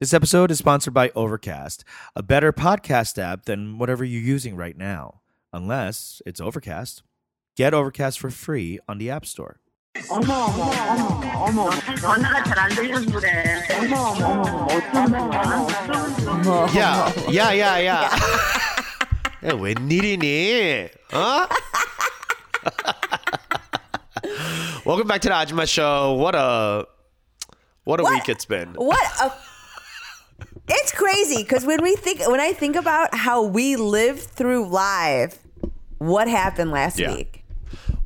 This episode is sponsored by Overcast, a better podcast app than whatever you're using right now, unless it's Overcast. Get Overcast for free on the App Store. 어머 어머 어머 어머 전화가 잘 안 들려서 그래. 어머 어머 어머 어떡하냐. 야, 야, 야, 야. 야, 웬일이니? 어? Welcome back to the Ajima Show. What a what a What? week it's been. What a it's crazy because when we think when I think about how we lived through live what happened last Yeah. week.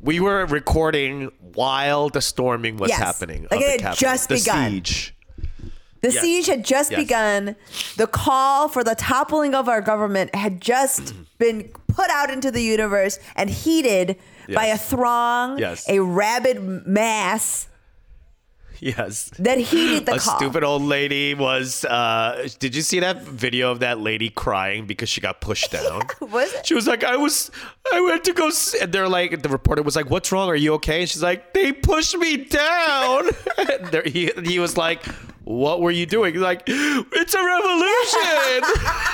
We were recording while the storming was Yes. happening. Like it had just the begun. siege. The Yes. siege had just Yes. begun. The call for the toppling of our government had just Mm-hmm. been put out into the universe and heeded by a throng, a rabid mass Yes. that he did the a call. stupid old lady was uh did you see that video of that lady crying because she got pushed down Was it? she was like i was i went to go s-, and they're like the reporter was like what's wrong are you okay and she's like they pushed me down there, he, he was like what were you doing He's like it's a revolution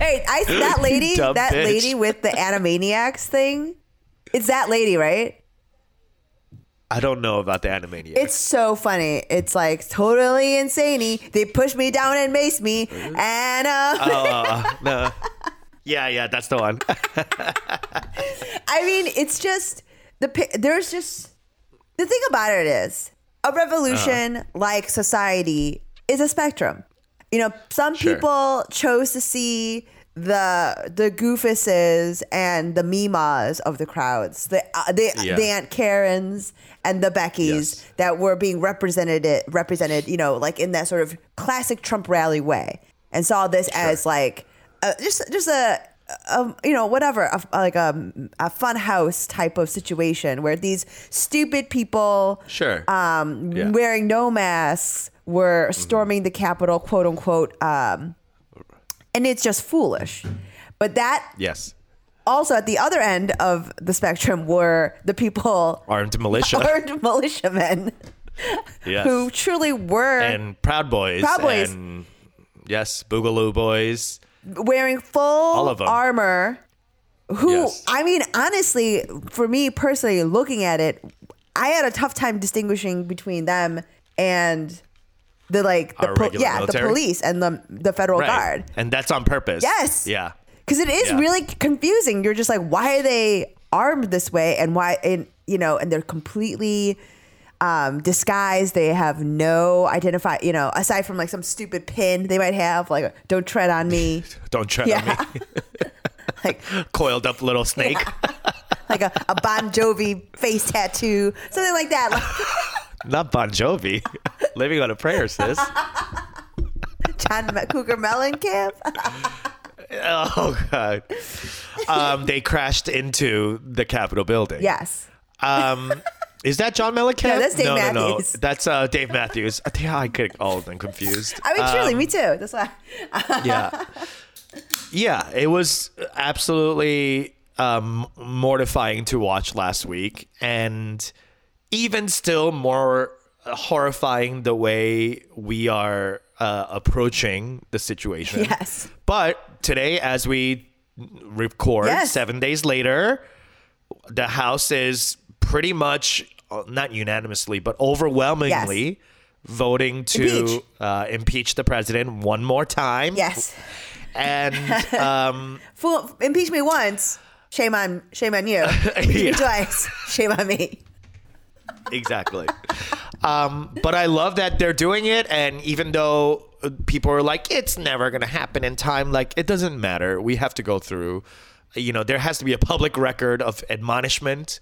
Hey, I that lady, Dumb that bitch. lady with the Animaniacs thing. It's that lady, right? I don't know about the animania It's so funny. It's like totally insane. They push me down and maced me, and uh, uh, no. yeah yeah that's the one I mean, it's just the there's just the thing about it is a revolution Uh-huh. like society is a spectrum. You know, some Sure. people chose to see the the goofuses and the mimas of the crowds, the uh, the, Yeah. the Aunt Karens and the Beckys Yes. that were being represented represented, you know, like in that sort of classic Trump rally way, and saw this as like uh, just just a. Um, you know, whatever, a, like a, a fun house type of situation where these stupid people, Sure. um, Yeah. wearing no masks, were storming the Capitol, quote unquote, um, and it's just foolish. But that yes also at the other end of the spectrum were the people armed militia armed militiamen yes who truly were and Proud Boys. Proud Boys. And yes, Boogaloo Boys. wearing full armor. Who Yes. I mean, honestly, for me personally, looking at it, I had a tough time distinguishing between them and the like the po- yeah military? the police and the the federal guard. And that's on purpose. Yes. Yeah. because it is Yeah. really confusing. You're just like, why are they armed this way, and why, and you know, and they're completely um, disguised. They have no identify, you know, aside from like some stupid pin they might have, like "Don't tread on me," Don't tread Yeah. on me. like Coiled up little snake. like a, a Bon Jovi face tattoo, something like that. Like Not Bon Jovi. Living on a prayer, sis. John Cougar Mellencamp. Oh God. Um, they crashed into the Capitol building. yes. Um, is that John Mellencamp? No, that's Dave no, No, no. That's uh, Dave Matthews. I think I get all of them confused. I mean, truly, Um, me too. That's why. yeah yeah it was absolutely um, mortifying to watch last week and even still more horrifying the way we are uh, approaching the situation Yes. but today as we record Yes. seven days later the house is pretty much uh, not unanimously but overwhelmingly voting to Impeach. Uh, impeach the president one more time Yes. and um, Fool, impeach me once. Shame on, shame on you. Impeach me twice. Shame on me. Exactly. Um, but I love that they're doing it, and even though people are like, it's never gonna happen in time, like it doesn't matter. We have to go through. You know, there has to be a public record of admonishment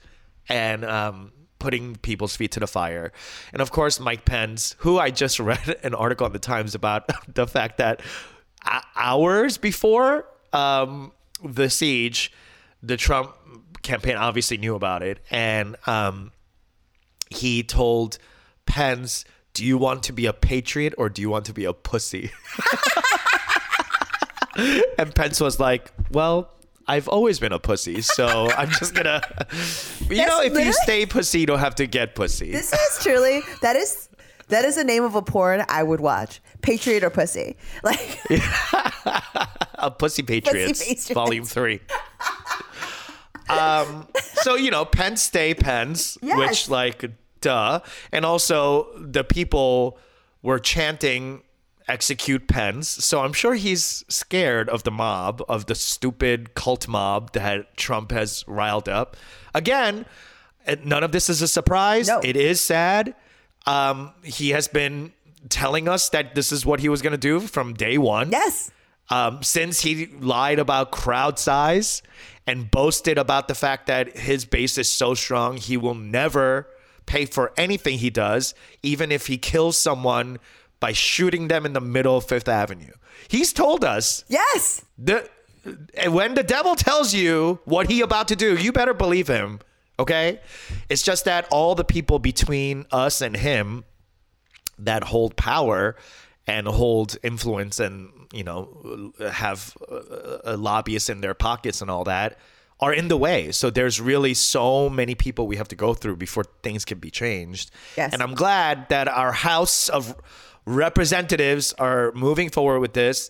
and um, putting people's feet to the fire. And of course, Mike Pence, who I just read an article in the Times about the fact that uh, hours before um, the siege, the Trump campaign obviously knew about it, and um, he told Pence, "Do you want to be a patriot or do you want to be a pussy?" and Pence was like, "Well." I've always been a pussy, so I'm just gonna, you know, if you stay pussy, you don't have to get pussy. This is truly that is That is the name of a porn I would watch. Patriot or pussy. Like a Pussy Patriots, Patriots. Volume Three. um, so you know, Pence stay Pence, Yes. which like duh, and also the people were chanting execute Pence. So I'm sure he's scared of the mob, of the stupid cult mob that Trump has riled up. Again, none of this is a surprise. No. It is sad. Um, he has been telling us that this is what he was going to do from day one yes. Um, since he lied about crowd size and boasted about the fact that his base is so strong, he will never pay for anything he does, even if he kills someone by shooting them in the middle of Fifth Avenue. He's told us Yes. the when the devil tells you what he about to do, you better believe him. Okay, it's just that all the people between us and him that hold power and hold influence and you know have uh, lobbyists in their pockets and all that are in the way. So there's really so many people we have to go through before things can be changed. Yes. And I'm glad that our House of Representatives are moving forward with this.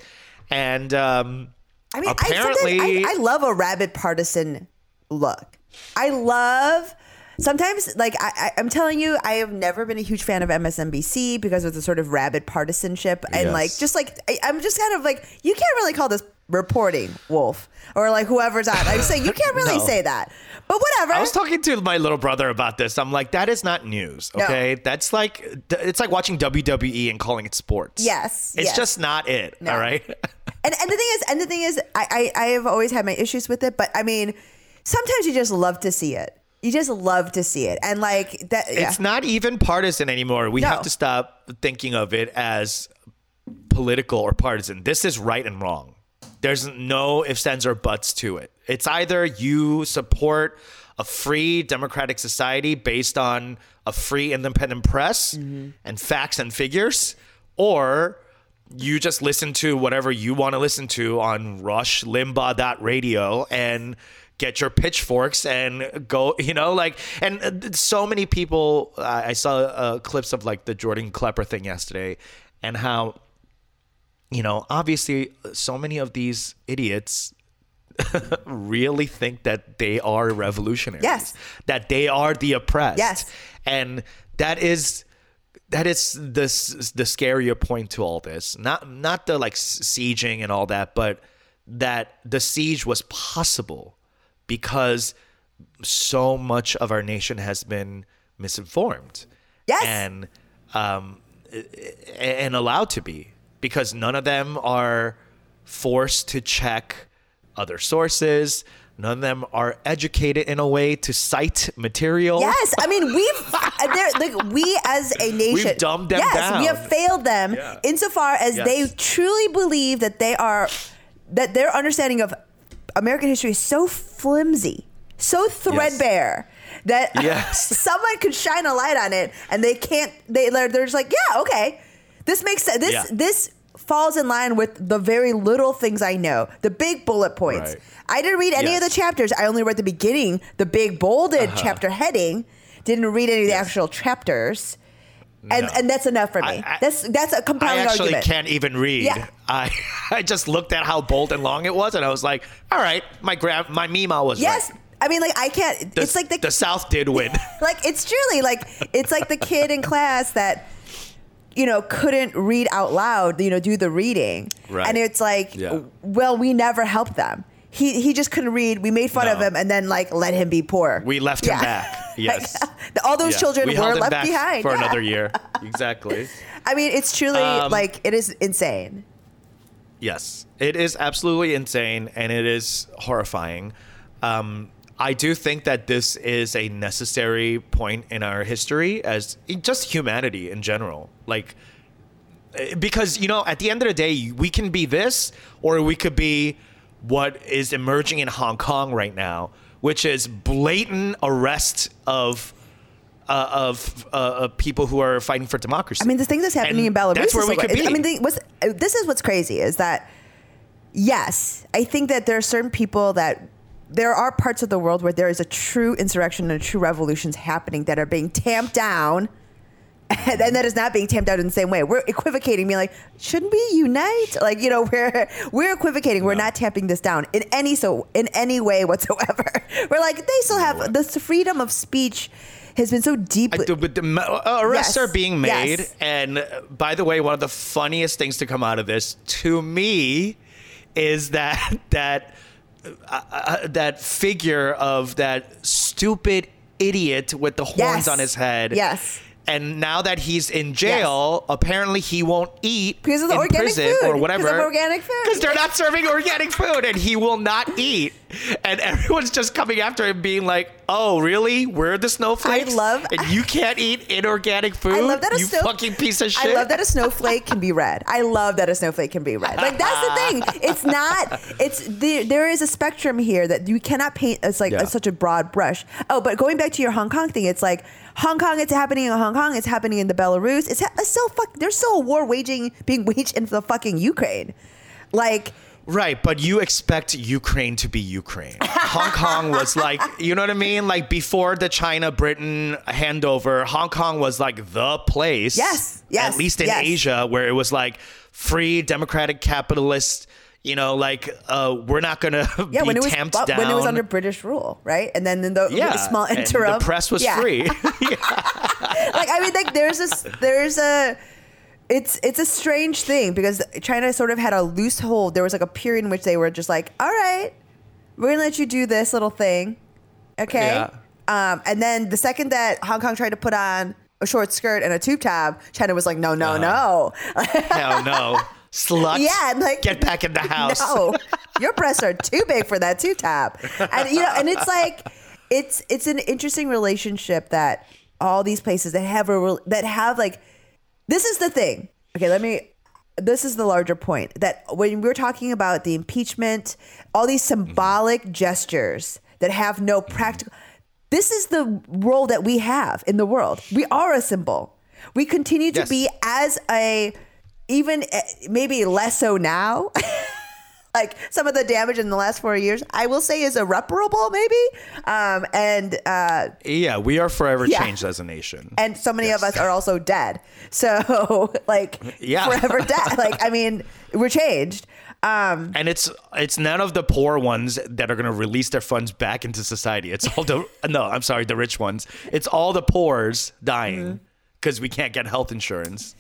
And um, I mean, apparently, I, I, I love a rabid partisan look. I love sometimes, like I, I, I'm telling you, I have never been a huge fan of MSNBC because of the sort of rabid partisanship and Yes. like just like I, I'm just kind of like you can't really call this reporting, Wolf, or like whoever's on. I say you can't really No. say that, but whatever. I was talking to my little brother about this. I'm like, that is not news. No. Okay, that's like it's like watching WWE and calling it sports. Yes, it's yes. just not it. No. All right. and and the thing is, and the thing is, I, I I have always had my issues with it, but I mean, sometimes you just love to see it. You just love to see it, and like that. Yeah. It's not even partisan anymore. We No. have to stop thinking of it as political or partisan. This is right and wrong. There's no ifs, ands, or buts to it. It's either you support a free democratic society based on a free independent press Mm-hmm. and facts and figures, or you just listen to whatever you want to listen to on Rush Limbaugh radio and get your pitchforks and go, you know, like, and so many people, I I saw uh, clips of like the Jordan Klepper thing yesterday and how, you know, obviously so many of these idiots really think that they are revolutionaries. Yes. That they are the oppressed. Yes. And that is that is the the scarier point to all this. Not not the like sieging and all that, but that the siege was possible because so much of our nation has been misinformed. Yes. And um and allowed to be because none of them are forced to check other sources. None of them are educated in a way to cite material. Yes, I mean we've uh, like we as a nation dumbed them yes, we have failed them Yeah. insofar as Yes. they truly believe that they are that their understanding of American history is so flimsy, so threadbare that Yes. someone could shine a light on it and they can't. They they're they're just like yeah okay, this makes sense. This Yeah. this falls in line with the very little things I know, the big bullet points. Right. I didn't read any of the Uh-huh. chapters. I only read the beginning, the big bolded chapter heading. Didn't read any of the actual chapters. And No. and that's enough for me. I- I- that's that's a compelling argument. I actually argument. can't even read. Yeah. I I just looked at how bold and long it was, and I was like, "All right, my gra- my Mima was yes. right." I mean, like I can't. The, it's like the, the South did win. like it's truly like it's like the kid in class that you know couldn't read out loud. You know, do the reading, Right. and it's like, Yeah. well, we never helped them. He he just couldn't read. We made fun of him, and then like let him be poor. We left him back. Yes. All those Yeah. children we were left behind for yeah. another year. Exactly. I mean, it's truly Um, like it is insane. Yes, it is absolutely insane and it is horrifying. Um, I do think that this is a necessary point in our history as just humanity in general. Like, eh, because, you know, at the end of the day, we can be this or we could be what is emerging in Hong Kong right now, which is blatant arrest of. Uh, of uh, of people who are fighting for democracy. I mean, the thing that's happening And in Belarus That's where we could be. I mean, the, what's, this is what's crazy is that yes, I think that there are certain people that there are parts of the world where there is a true insurrection and a true revolutions happening that are being tamped down and, and that is not being tamped out in the same way. We're equivocating, being like, shouldn't we unite? Like, you know, we're we're equivocating. We're not tamping this down in any so in any way whatsoever. We're like, they still have the freedom of speech has been so deeply. do- but the uh, arrests Yes. are being made, Yes. and uh, by the way, one of the funniest things to come out of this to me is that that uh, uh, that figure of that stupid idiot with the horns Yes. on his head. Yes. And now that he's in jail, apparently he won't eat Because of the in organic prison food. or Because whatever. of organic food. Because they're not serving organic food, and he will not eat. And everyone's just coming after him, being like, "Oh, really? We're the snowflakes? I love- and you can't eat inorganic food. I love that a you snow- fucking piece of shit." I love that a snowflake can be red. I love that a snowflake can be red. Like that's the thing. It's not. It's the, there is a spectrum here that you cannot paint as like Yeah. such a broad brush. Oh, but going back to your Hong Kong thing, it's like Hong Kong. It's happening in Hong Kong. It's happening in the Belarus. It's, ha- it's still fuck. There's still a war waging being waged in the fucking Ukraine. Like Right, but you expect Ukraine to be Ukraine. Hong Kong was like, you know what I mean? Like before the China Britain handover, Hong Kong was like the place. Yes, yes, At least in yes. Asia, where it was like free, democratic, capitalist. You know, like uh, we're not gonna yeah, be when it was bu- down. when it was under British rule, right? And then in the yeah, small interim, the press was Yeah. free. like I mean, like there's a there's a, it's it's a strange thing because China sort of had a loose hold. There was like a period in which they were just like, all right, we're gonna let you do this little thing, okay. Yeah. Um, and then the second that Hong Kong tried to put on a short skirt and a tube top, China was like, no, no, no. Hell no, slut. Yeah, and, like- get back in the house. No, your breasts are too big for that two top. And you know, and it's like it's it's an interesting relationship that all these places that have a that have like this is the thing. Okay, let me this is the larger point that when we're talking about the impeachment, all these symbolic gestures that have no practical this is the role that we have in the world. We are a symbol. We continue to Yes. be as a even eh, maybe less so now. like some of the damage in the last four years, I will say is irreparable, maybe. Um, and uh, Yeah, we are forever Yeah. changed as a nation. and so many of us are also dead. So like, Yeah. forever dead. Like, I mean, we're changed. Um, and it's it's none of the poor ones that are going to release their funds back into society. It's all the no, I'm sorry, the rich ones. It's all the poor's dying Mm-hmm. because we can't get health insurance.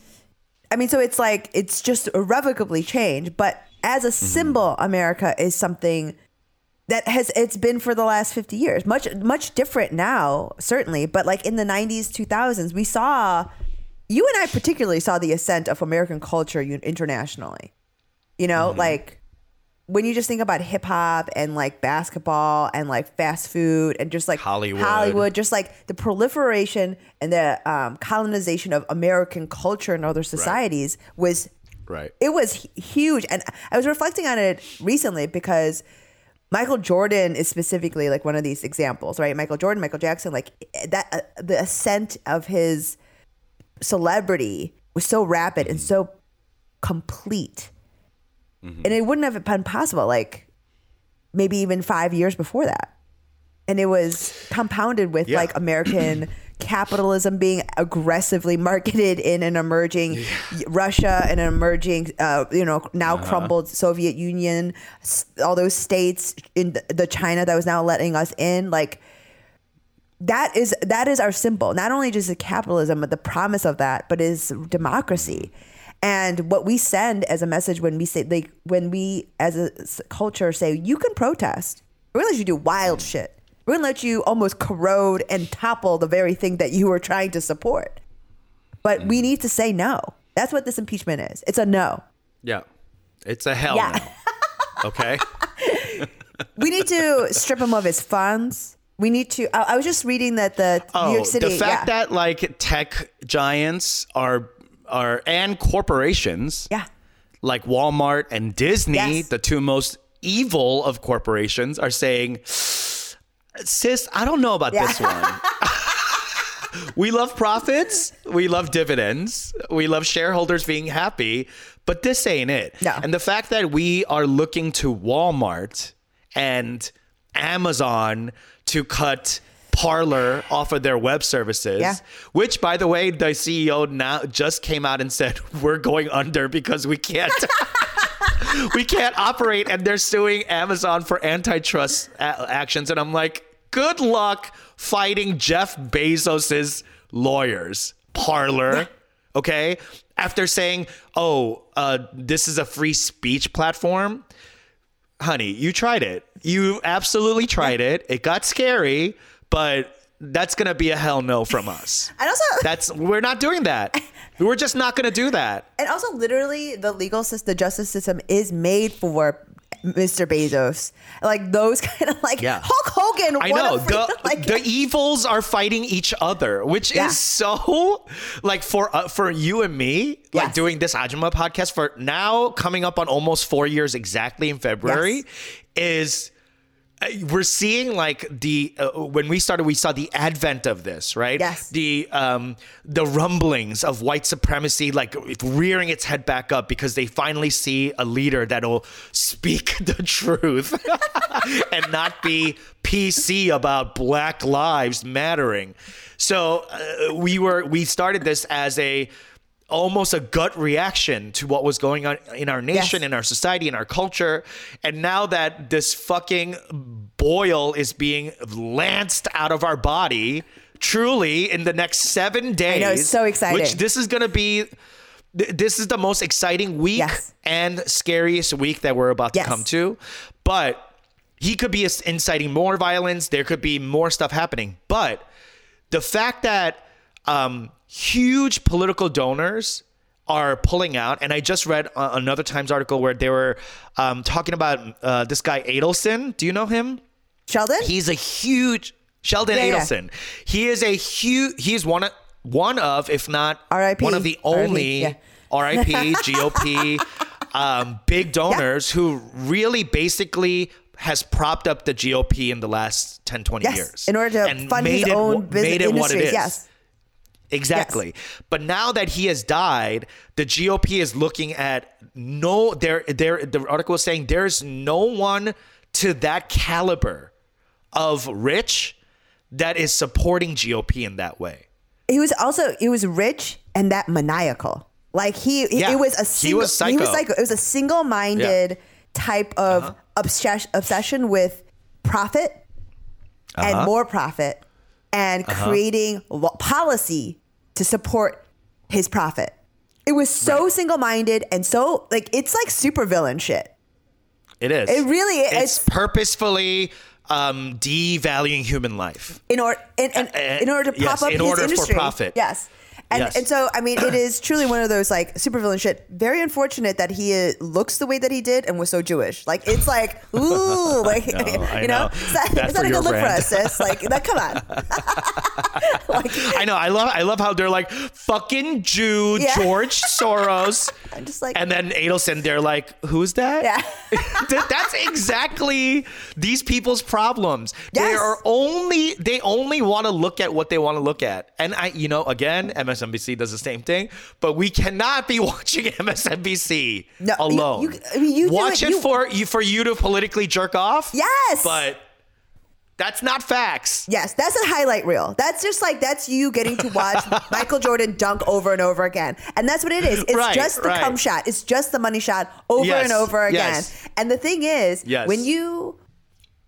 I mean, so it's like it's just irrevocably changed. But as a symbol, America is something that has it's been for the last 50 years. Much much different now certainly but like in the 90s 2000s we saw you and i particularly saw the ascent of american culture internationally. You know like when you just think about hip hop and like basketball and like fast food and just like Hollywood. Hollywood, just like the proliferation and the um, colonization of American culture and other societies was Right. it was huge and i was reflecting on it recently because michael jordan is specifically like one of these examples right? Michael jordan michael jackson like eh, that uh, the ascent of his celebrity was so rapid and mm-hmm. so complete. Mm-hmm. And it wouldn't have been possible like maybe even five years before that. And it was compounded with Yeah. like American capitalism being aggressively marketed in an emerging Russia and an emerging, uh, you know, now Uh-huh. crumbled Soviet Union, all those states in the- China that was now letting us in, like. That is that is our symbol. Not only just the capitalism, but the promise of that, but is democracy. And what we send as a message when we say like when we as a culture say you can protest, gonna you do wild shit. We're gonna let you almost corrode and topple the very thing that you were trying to support. But we mm. need to say no. That's what this impeachment is. It's a no. Yeah. It's a hell Yeah. no. Okay. We need to strip him of his funds. We need to. I, I was just reading that the New Oh, York City. the fact yeah. that like tech giants are are and corporations yeah, like Walmart and Disney, Yes. the two most evil of corporations, are saying, "Sis, I don't know about Yeah. this one." we love profits, we love dividends, we love shareholders being happy, but this ain't it. No. And the fact that we are looking to Walmart and Amazon to cut Parler off of their web services. Yeah. Which, by the way, the CEO now just came out and said we're going under because we can't. we can't operate, and they're suing Amazon for antitrust a- actions. And I'm like, good luck fighting Jeff Bezos's lawyers, Parler. Okay, after saying, "Oh, uh, this is a free speech platform," honey, you tried it. You absolutely tried it. It got scary, but that's gonna be a hell no from us. And also, That's we're not doing that. We're just not gonna do that. and also, literally, the legal system, the justice system, is made for Mr. Bezos. Like those kind of like Yeah. Hulk Hogan. I know the like, the evils are fighting each other, which Yeah. is so like for uh, for you and me, like Yes. doing this Ajima podcast for now coming up on almost four years exactly in February, is uh, we're seeing like the uh, when we started we saw the advent of this right Yes. the um the rumblings of white supremacy like rearing its head back up because they finally see a leader that'll speak the truth and not be pc about black lives mattering so uh, we were we started this as a almost a gut reaction to what was going on in our nation Yes. in our society in our culture and now that this fucking boil is being lanced out of our body truly in the next seven days know, it's so exciting. which this is going to be th- this is the most exciting week Yes. and scariest week that we're about Yes. to come to but he could be inciting more violence there could be more stuff happening but the fact that um, huge political donors are pulling out, and I just read uh, another Times article where they were um, talking about uh, this guy Adelson. Do you know him? Sheldon. He's a huge Sheldon Yeah, yeah. Adelson. He is a huge. He's one of one of, if not R.I.P.. one of the R.I.P., only yeah. RIP GOP um, big donors who really basically has propped up the GOP in the last 10, 20 yes, years. in order to and fund his it own business made it what it industries. Yes. Exactly. But now that he has died, the GOP is looking at no there there the article is saying there's no one to that caliber of rich that is supporting GOP in that way. he was also he was rich and that maniacal. Like he, he- Yeah, it was a he single, was He was psycho. psycho. It was a single-minded type of uh-huh. obsess- obsession with profit and uh-huh. more profit and uh-huh. creating lo- policy to support his profit. It was so single-minded and so like it's like supervillain shit. It is. It really is. It's purposefully um, devaluing human life. in order in, in, in order to prop yes, up in his order for industry. profit. Yes. And, Yes. and so I mean it is truly one of those like supervillain shit. Very unfortunate that he uh, looks the way that he did and was so Jewish. Like it's like ooh, like know, you know, know. Is that, is that a good look for us, sis? Like that. Come on. like, I know. I love. I love how they're like fucking Jew Yeah. George Soros. I'm just like And then Adelson, they're like, "Who's that?" Yeah. That- That's exactly these people's problems. They are only they only want to look at what they want to look at. And I, you know, again, MSNBC does the same thing, but we cannot be watching MSNBC No, alone. you- I mean, you Watch it- it, you- for you for you to politically jerk off. Yes. but that's not facts. Yes, that's a highlight reel. That's just like that's you getting to watch Michael Jordan dunk over and over again, and that's what it is. It's Right, just the right. cum shot. It's just the money shot over Yes, and over again. yes. And the thing is, Yes. when you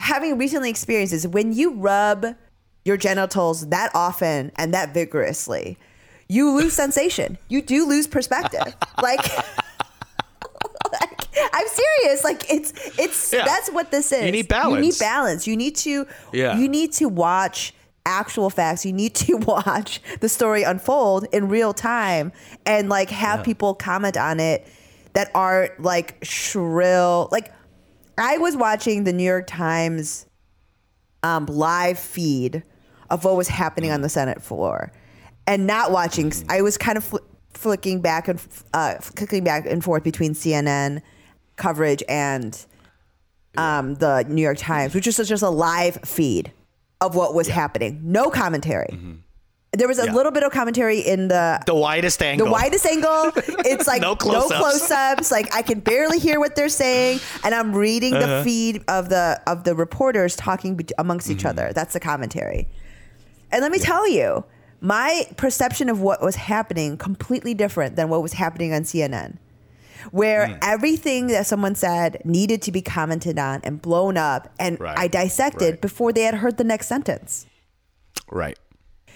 having recently experienced this, when you rub your genitals that often and that vigorously, you lose sensation. You do lose perspective. like. like, I'm serious. Like it's it's Yeah. that's what this is. You need balance. You need balance. You need to Yeah. you need to watch actual facts. You need to watch the story unfold in real time and like have people comment on it that aren't like shrill. Like I was watching the New York Times um, live feed of what was happening on the Senate floor, and not watching. I was kind of fl- flicking back and f- uh, clicking back and forth between CNN coverage and um, the New York Times, which was just a live feed of what was happening. No commentary. There was a Yeah. little bit of commentary in the The widest angle. the widest angle. It's like No no close-ups. close-ups. Like I can barely hear what they're saying, and I'm reading Uh-huh. the feed of the of the reporters talking be- amongst each Mm-hmm. other. That's the commentary. And let me tell you, my perception of what was happening completely different than what was happening on CNN. Where Hmm. everything that someone said needed to be commented on and blown up, and Right, I dissected right. before they had heard the next sentence. Right.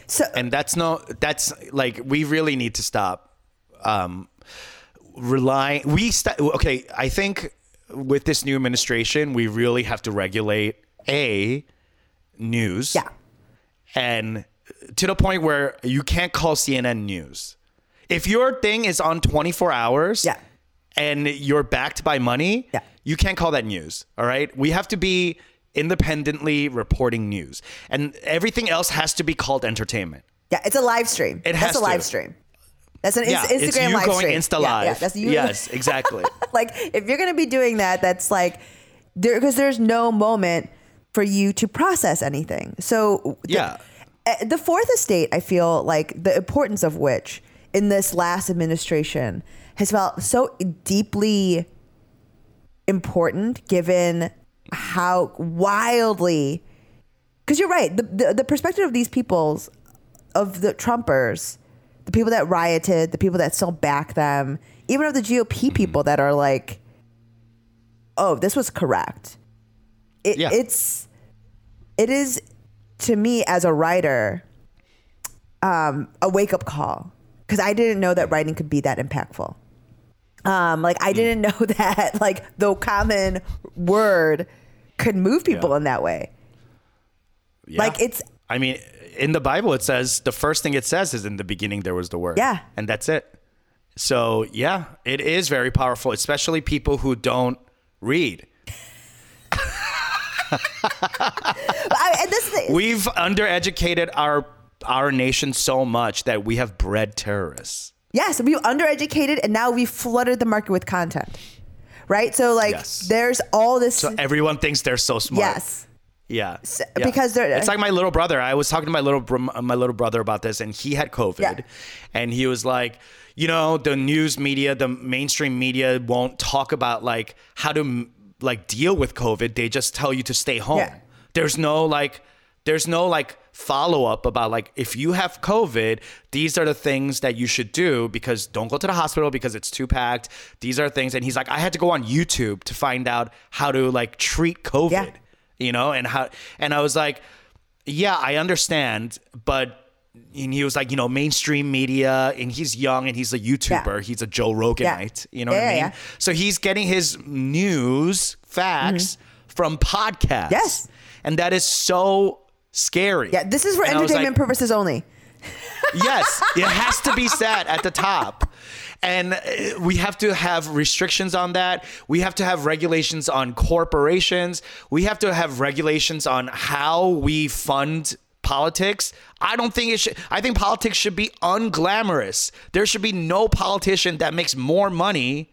So and that's no that's like we really need to stop um relying we st- okay i think with this new administration we really have to regulate a news yeah, and to the point where you can't call cnn news if your thing is on 24 hours Yeah. and you're backed by money Yeah. you can't call that news all right we have to be independently reporting news and everything else has to be called entertainment yeah, it's a live stream. It That's has a live to. stream. That's an yeah, Instagram it's you live going stream. Insta live. yeah, that's you. Yes, exactly. like if you're going to be doing that, that's like there because there's no moment for you to process anything. So Yeah. uh, the fourth estate, I feel like the importance of which in this last administration has felt so deeply important given how wildly because you're right the, the the perspective of these people's of the trumpers the people that rioted the people that still back them even of the gop Mm-hmm. people that are like oh this was correct it, Yeah. it's it is to me as a writer um a wake-up call because i didn't know that writing could be that impactful um like i didn't know that like the common word could move people Yeah. in that way Yeah. Like, it's- I mean, in the Bible, it says the first thing it says is in the beginning there was the word. Yeah. And that's it. So, yeah, it is very powerful, especially people who don't read. I, and this We've undereducated our our nation so much that we have bred terrorists. Yes, we've undereducated and now we flooded the market with content. Right? So like Yes. there's all this So everyone thinks they're so smart. Yes. Yeah. S- Yeah. because they're- it's like my little brother. I was talking to my little my little brother about this, and he had COVID, Yeah. and he was like, you know, the news media, the mainstream media won't talk about like how to like deal with COVID. They just tell you to stay home. Yeah. There's no like, there's no like follow up about like if you have COVID, these are the things that you should do because don't go to the hospital because it's too packed. These are things, and he's like, I had to go on YouTube to find out how to like treat COVID Yeah. you know and how and i was like yeah i understand but and he was like you know mainstream media and he's young and he's a youtuber he's a joe roganite you know what i mean yeah, yeah. so he's getting his news facts from podcasts Mm-hmm. Yes. and that is so scary Yeah, this is for And entertainment like, purposes only. yes, it has to be said at the top. And uh, we have to have restrictions on that. We have to have regulations on corporations. We have to have regulations on how we fund politics. I don't think it should. I think politics should be unglamorous. There should be no politician that makes more money.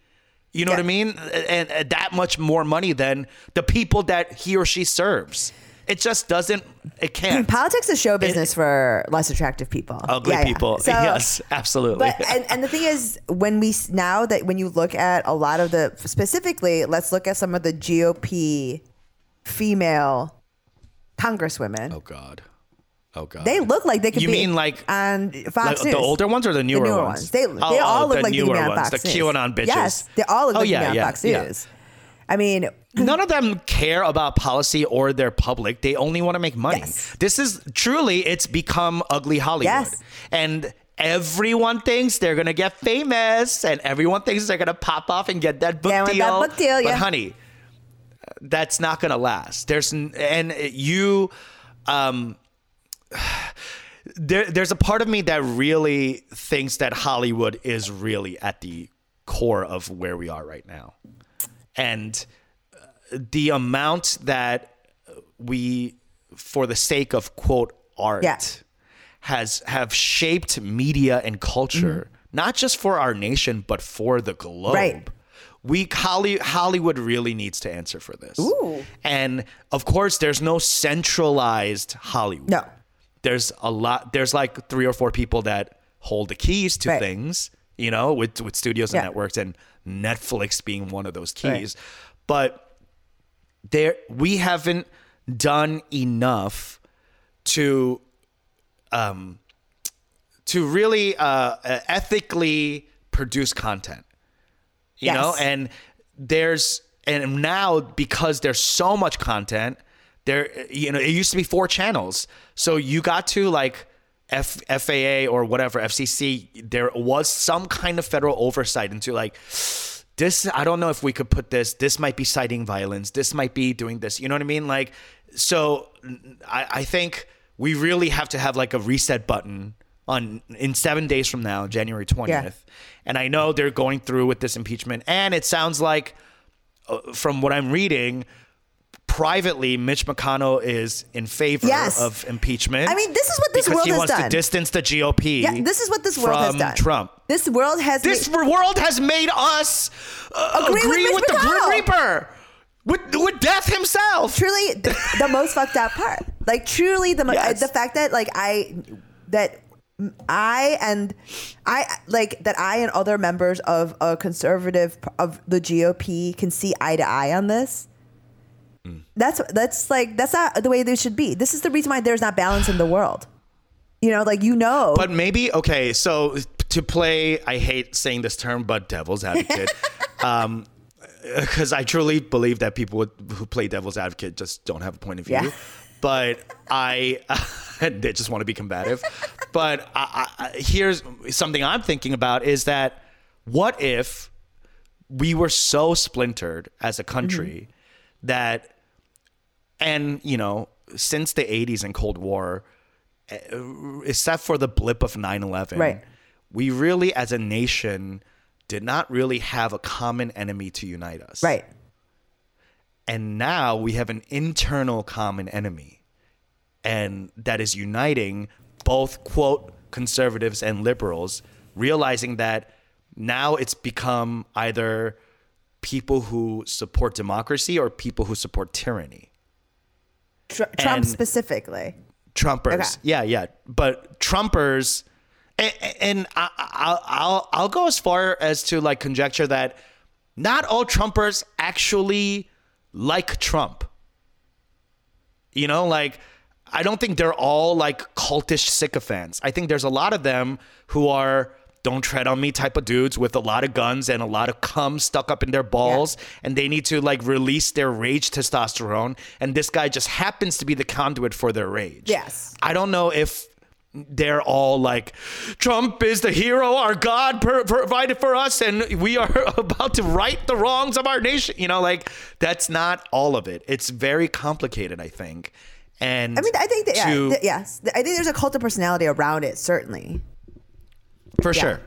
You know what I mean? And, and that much more money than the people that he or she serves. It just doesn't. It can't. Hmm, politics is show business for less attractive people. Ugly Yeah, yeah. people. So- yes, absolutely. But and, and the thing is, when we now that when you look at a lot of the specifically, let's look at some of the GOP female congresswomen. Oh God. Oh God. They look like they could be You be mean like- on Fox Like News. the older ones or the newer, newer ones? ones. They, Oh, they all oh, look the like they could newer be on ones, the. QAnon bitches. Yes, they all look Oh, like yeah, they could be yeah, on Fox yeah. News. I mean, None of them care about policy or their public. They only want to make money. Yes. This is truly it's become ugly Hollywood. Yes. And everyone thinks they're gonna get famous and everyone thinks they're gonna pop off and get that book Yeah, deal. that book deal, But yeah. honey, that's not gonna last. There's and you um there, there's a part of me that really thinks that Hollywood is really at the core of where we are right now. And uh, the amount that we, for the sake of quote art, Yeah. has have shaped media and culture, not just for our nation, but for the globe. Right. We Holly, Hollywood really needs to answer for this. Ooh. And of course, there's no centralized Hollywood no. There's a lot there's like three or four people that hold the keys to Right. things you know with with studios and Yeah. networks and netflix being one of those Right. keys but there we haven't done enough to um, to really uh, uh, ethically produce content. You Yes. know, and there's and now because there's so much content, there you know it used to be four channels, so you got to like. F- FAA or whatever FCC, there was some kind of federal oversight into like this i don't know if we could put this this might be citing violence this might be doing this you know what i mean like so i, I think we really have to have like a reset button on in seven days from now january 20th Yeah. and i know they're going through with this impeachment and it sounds like uh, from what i'm reading privately mitch mcconnell is in favor Yes. of impeachment I mean, this is what this world because world he wants to distance the gop Yeah, this is what this world has from done. trump This world has this made- world has made us uh, Agree agree, with with, the Grim Reaper, with with death himself. truly the, the most fucked up part. Like truly the Yes. the fact that like I that I and I like that I and other members of a conservative of the GOP can see eye to eye on this. Mm. That's that's like that's not the way they should be. This is the reason why there's not balance in the world. You know, like you know, But maybe okay. So to play, I hate saying this term, but devil's advocate. um, because I truly believe that people who play devil's advocate just don't have a point of view. Yeah. But I, they just want to be combative. But I, I, here's something I'm thinking about: is that what if we were so splintered as a country that, and you know, since the '80s and Cold War, eh, except for the blip of 9/11, Right. we really, as a nation, did not really have a common enemy to unite us. right? And now we have an internal common enemy, and that is uniting both quote conservatives and liberals, realizing that now it's become either people who support democracy or people who support tyranny. Tr- Trump specifically. Trumpers. Okay. Yeah, yeah. But Trumpers, and, and I, I'll, I'll I'll go as far as to like conjecture that not all Trumpers actually like Trump. You know, like I don't think they're all like cultish sycophants. I think there's a lot of them who are don't tread on me type of dudes with a lot of guns and a lot of cum stuck up in their balls and they need to like release their rage testosterone and this guy just happens to be the conduit for their rage. Yes. I don't know if they're all like Trump is the hero our God per- provided for us and we are about to right the wrongs of our nation. You know, like that's not all of it. It's very complicated, I think. And I mean, I think that yeah, th- yes, I think there's a cult of personality around it. Certainly, for sure.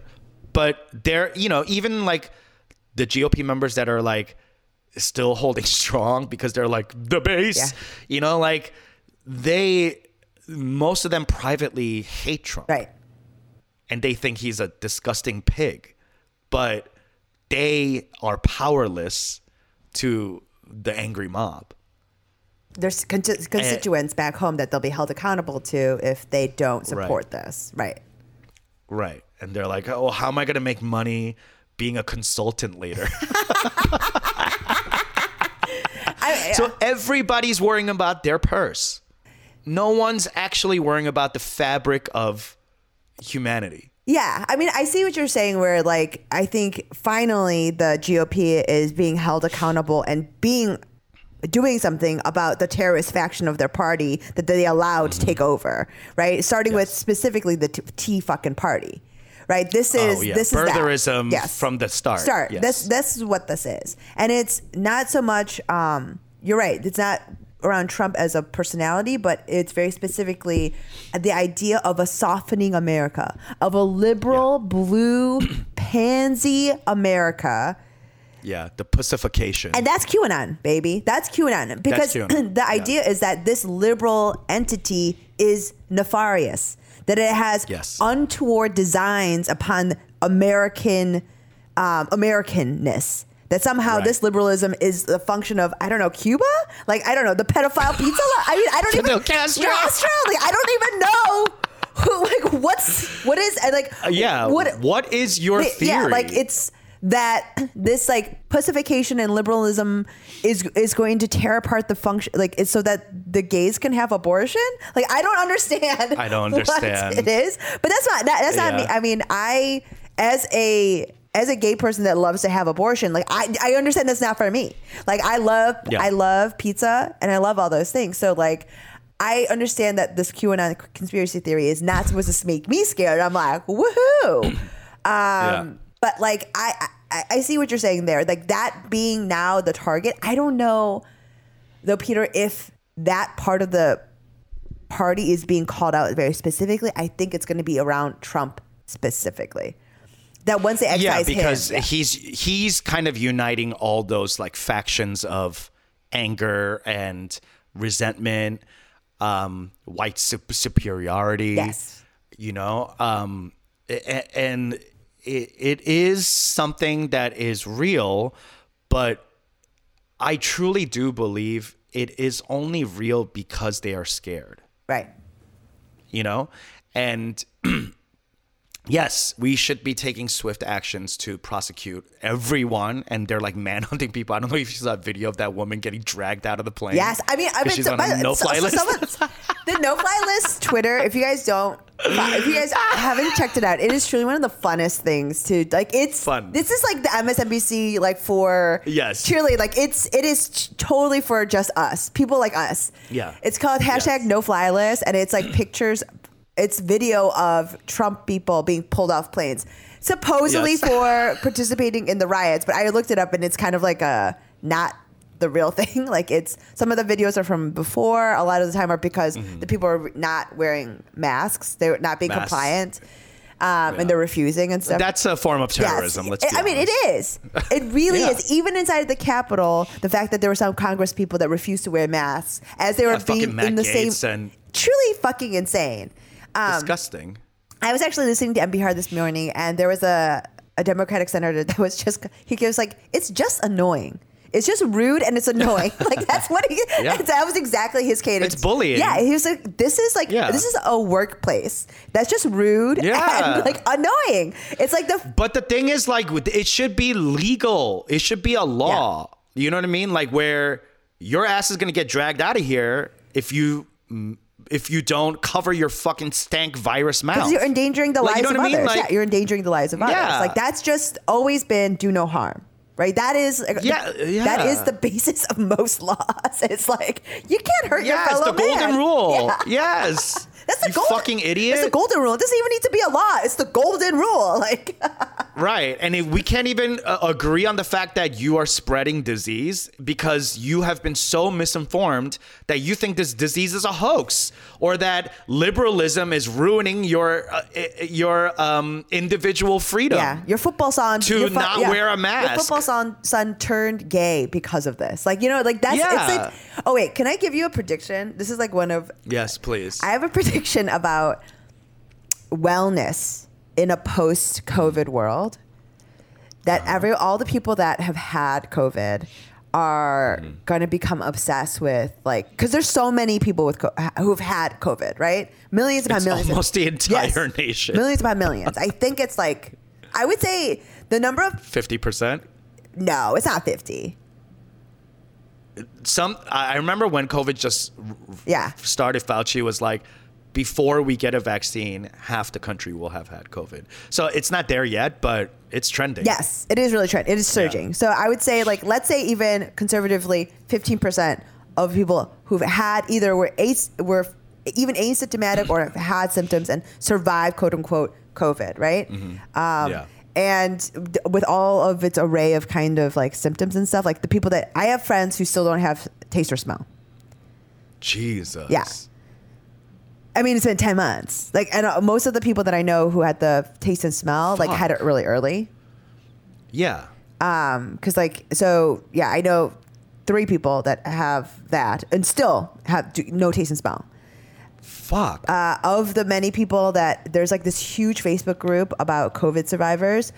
But there, you know, even like the GOP members that are like still holding strong because they're like the base, Yeah. you know, like they, most of them privately hate Trump. right? and they think he's a disgusting pig, but they are powerless to the angry mob. There's con- constituents back home that they'll be held accountable to if they don't support this. Right. Right. And they're like, oh, how am I going to make money being a consultant later? I, so everybody's worrying about their purse. No one's actually worrying about the fabric of humanity. Yeah, I mean, I see what you're saying. Where like, I think finally the GOP is being held accountable and being doing something about the terrorist faction of their party that they allowed to mm-hmm. take over. Right, starting with specifically the T, T fucking party. Right, this is Oh, yeah. this is. Birtherism yes. from the start. Start. Yes. This this is what this is, and it's not so much. Um, you're right. It's not around Trump as a personality, but it's very specifically the idea of a softening America, of a liberal, blue, pansy America. Yeah, the pacification. And that's QAnon, baby. That's QAnon. Because QAnon, the yeah. idea is that this liberal entity is nefarious, that it has Yes. untoward designs upon American um, Americanness. That somehow Right. this liberalism is the function of I don't know Cuba, like I don't know the pedophile pizza. lo- I mean I don't even Castro. Castro. Like I don't even know who like what's what is like Uh, yeah. what what is your the- theory? Yeah, like it's that this like pussification and liberalism is is going to tear apart the function like it's so that the gays can have abortion like i don't understand I don't what understand. it is but that's not that, that's not me i mean i as a as a gay person that loves to have abortion like i i understand that's not for me like i love Yeah. i love pizza and i love all those things so like I understand that this QAnon conspiracy theory is not supposed to make me scared. I'm like, woohoo! Um, Yeah. But like, I, I I see what you're saying there. Like that being now the target. I don't know, though, Peter, if that part of the party is being called out very specifically. I think it's going to be around Trump specifically. That once they yeah, because him, he's he's kind of uniting all those like factions of anger and resentment, um, white sup- superiority. Yes. you know, um, and it, it is something that is real, but I truly do believe it is only real because they are scared right? you know and yes we should be taking swift actions to prosecute everyone and they're like manhunting people i don't know if you saw that video of that woman getting dragged out of the plane Yes, I mean, I've been she's so, on a the- no-fly so- list. the no fly list Twitter. If you guys don't, if you guys haven't checked it out, it is truly one of the funnest things to like. It's Fun. This is like the MSNBC like for Yes. truly like it's it is totally for just us people like us. Yeah. it's called hashtag Yes. no fly list, and it's like pictures. It's video of Trump people being pulled off planes, supposedly Yes. for participating in the riots. But I looked it up, and it's kind of like a not the real thing. Like it's some of the videos are from before. A lot of the time are because the people are not wearing masks. They're not being Mm-hmm. Masks. compliant, um, and they're refusing and stuff. that's a form of terrorism Yes. let's be I mean, it is. It really Yeah. is. Even inside the Capitol, the fact that there were some Congress people that refused to wear masks as they were Yeah, fucking being in the Gaetz same. and- truly fucking insane. Um, disgusting I was actually listening to NPR this morning, and there was a, a Democratic senator that was just he goes like, "It's just annoying. It's just rude and it's annoying." like that's what he. Yeah. That was exactly his cadence. It's bullying. Yeah, he was like, "This is like Yeah. this is a workplace that's just rude Yeah. and like annoying." It's like the But the thing is, like, with- it should be legal. It should be a law. Yeah. You know what I mean? Like, where your ass is gonna get dragged out of here if you if you don't cover your fucking stank virus mouth. You're endangering the Like, you lives know of I mean? others. Like- yeah, you're endangering the lives of others. Like that's just always been do no harm. Right? That is Yeah, yeah. that is the basis of most laws. It's like you can't hurt your Yes, fellow the golden rule. Yeah. Yes. That's the you golden fucking idiot. It's the golden rule. It doesn't even need to be a law. It's the golden rule. Like Right. And if we can't even uh, agree on the fact that you are spreading disease because you have been so misinformed that you think this disease is a hoax or that liberalism is ruining your uh, your um, individual freedom. Yeah, your football son To your not wear a Your mask. football son son turned gay because of this. Like you know, like that's Yeah. it's like. Oh wait, can I give you a prediction? This is like one of Yes, please. I have a prediction about wellness in a post-COVID world. That Uh-huh. every all the people that have had COVID are Mm-hmm. going to become obsessed with like because there's so many people with co- who've had COVID, right? Millions upon It's millions. almost the entire nation. Millions upon millions. I think it's like I would say the number of 50%. no, it's not fifty. Some I I remember when COVID just Yeah. started, Fauci was like, before we get a vaccine, half the country will have had COVID. So it's not there yet, but it's trending. Yes, it is really trending. It is surging. So I would say, like, let's say even conservatively, fifteen percent of people who've had either were as, were even asymptomatic or have had symptoms and survived quote unquote COVID, right? Um, Yeah. And with all of its array of kind of like symptoms and stuff, like the people that I have friends who still don't have taste or smell. Jesus. Yeah. I mean, it's been ten months. Like, and uh, most of the people that I know who had the taste and smell, like, had it really early. Yeah. um because like so yeah i know three people that have that and still have do, no taste and smell Fuck. uh, of the many people that there's like this huge facebook group about covid survivors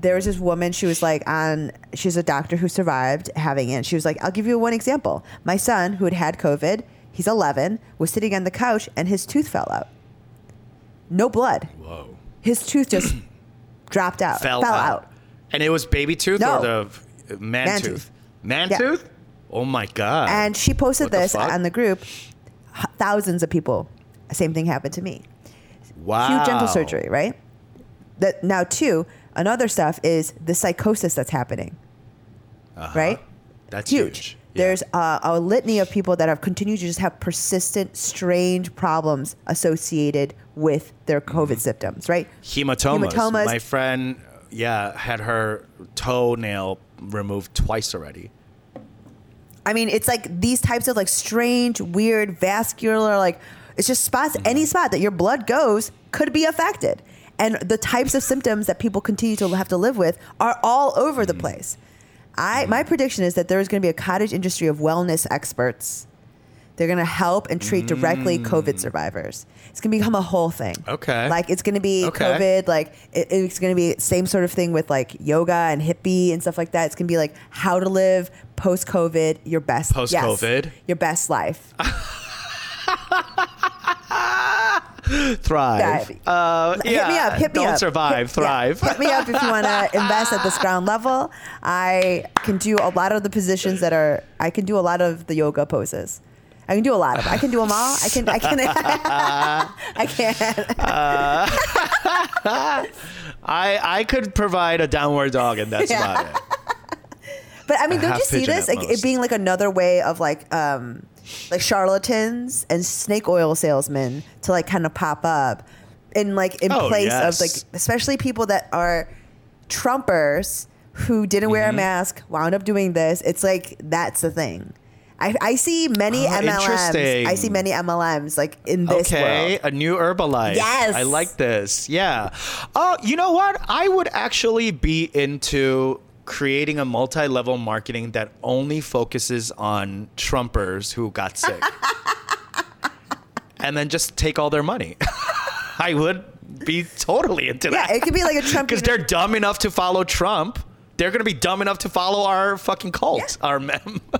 there was this woman she was like on she's a doctor who survived having it she was like i'll give you one example my son who had had covid he's 11 was sitting on the couch and his tooth fell out no blood Whoa. his tooth just dropped out Fell fell out. out And it was baby tooth No. or the man, Man tooth? tooth. Man Yeah. tooth? Oh my god. And she posted What this fuck? on the group. Thousands of people. Same thing happened to me. wow. Huge dental surgery, right? That now too. Another stuff is the psychosis that's happening, uh-huh. right? That's huge. huge. There's a, a litany of people that have continued to just have persistent, strange problems associated with their mm-hmm. COVID symptoms, right? hematomas. Hematomas. My friend, yeah, had her toenail removed twice already. I mean, it's like these types of like strange, weird, vascular, like it's just spots. Mm-hmm. Any spot that your blood goes could be affected, and the types of symptoms that people continue to have to live with are all over the mm-hmm. place. I mm-hmm. my prediction is that there is going to be a cottage industry of wellness experts. They're going to help and treat directly COVID mm. survivors. It's going to become a whole thing. Okay. Like it's going to be Okay. COVID. Like it, it's going to be same sort of thing with like yoga and hippie and stuff like that. It's going to be like how to live post COVID your best Post-COVID? your best life. Thrive. Uh, hit yeah, me up. Hit me Don't up. survive. Hit- yeah. thrive. Hit me up if you want to invest at this ground level. I can do a lot of the positions that are. I can do a lot of the yoga poses. I can do a lot of. I can do them all. I can. I can. I can. I I could provide a downward dog, and that's Yeah. about it. But I mean, don't you see this? Like it being like another way of like um like charlatans and snake oil salesmen to like kind of pop up in like in Oh, place yes. of like especially people that are Trumpers who didn't wear a Mm-hmm. mask, wound up doing this. It's like that's the thing. I, I see many Oh, MLMs. I see many MLMs like in this okay, world. a new Herbalife. Yes. I like this. Yeah. Oh, you know what? I would actually be into creating a multi-level marketing that only focuses on Trumpers who got sick, and then just take all their money. I would be totally into Yeah, that. Yeah, it could be like a Trump because they're dumb enough to follow Trump. They're gonna be dumb enough to follow our fucking cult, Yeah. our mem.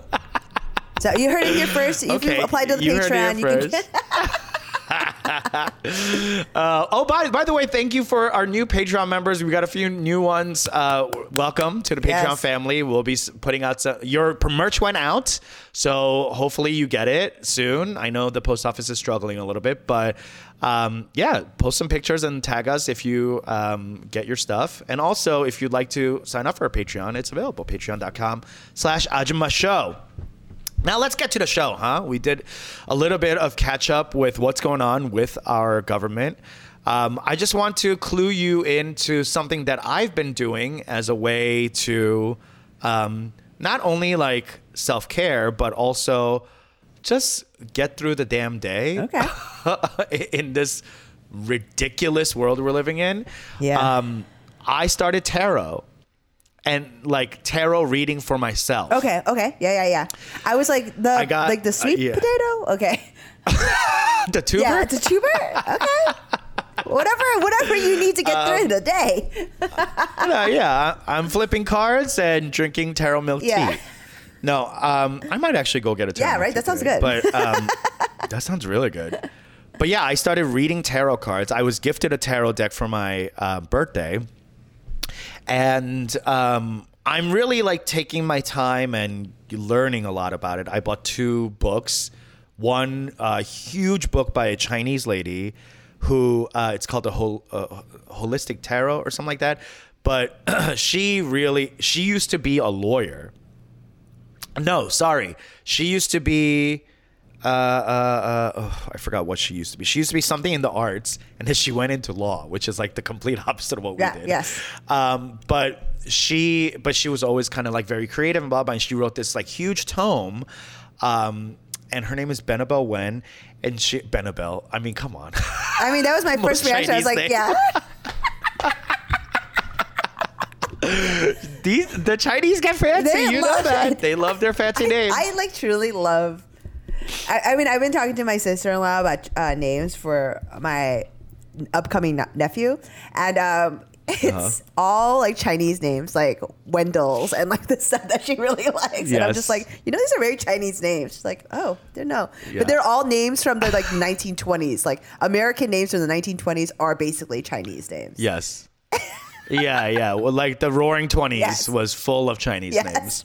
So you heard it here first. If Okay, you apply to the you heard it Patreon, you can get Uh, oh, by, by the way, thank you for our new Patreon members. We got a few new ones. Uh, welcome to the Patreon Yes. family. We'll be putting out some, your merch went out, so hopefully you get it soon. I know the post office is struggling a little bit, but um, yeah, post some pictures and tag us if you um, get your stuff. And also, if you'd like to sign up for our Patreon, it's available. Patreon.com slash Ajima Show. Now let's get to the show, huh? We did a little bit of catch up with what's going on with our government. Um, I just want to clue you into something that I've been doing as a way to um, not only like self care, but also just get through the damn day. Okay. in this ridiculous world we're living in. Yeah. Um, I started tarot and like tarot reading for myself. Okay, okay, yeah, yeah, yeah. I was like the I got- like the uh, sweet yeah. potato. Okay, The tuber? yeah, it's a tuber. Okay, whatever, whatever you need to get Um, through the day. yeah, yeah. I'm flipping cards and drinking tarot milk Yeah. tea. No, um, I might actually go get a tarot. Yeah, right? That sounds today. good. But um, that sounds really good. But yeah, I started reading tarot cards. I was gifted a tarot deck for my uh, birthday, and um, I'm really like taking my time and learning a lot about it. I bought two books. One uh, huge book by a Chinese lady who uh, it's called the Hol- uh, Holistic Tarot or something like that. But she really she used to be a lawyer. No, sorry. She used to be. Uh, uh, uh, oh, I forgot what she used to be. She used to be something in the arts, and then she went into law, which is like the complete opposite of what Yeah, we did. yes. Um, but she, but she was always kind of like very creative and blah blah. And she wrote this like huge tome. Um, and her name is Benebell Wen, and she Benebell. I mean, come on. I mean, that was my first reaction. I was like, name. yeah, These the Chinese get fancy. They you know that it. they love their fancy names. I like truly love. I, I mean, I've been talking to my sister in law about uh, names for my upcoming ne- nephew, and um, it's Uh-huh. all like Chinese names, like Wendell's, and like the stuff that she really likes. And I'm just like, you know, these are very Chinese names. She's like, oh, they're no, Yeah. but they're all names from the like 1920s. Like American names from the 1920s are basically Chinese names. yes. yeah, yeah. Well, like the Roaring Twenties Yes. was full of Chinese Yes. names.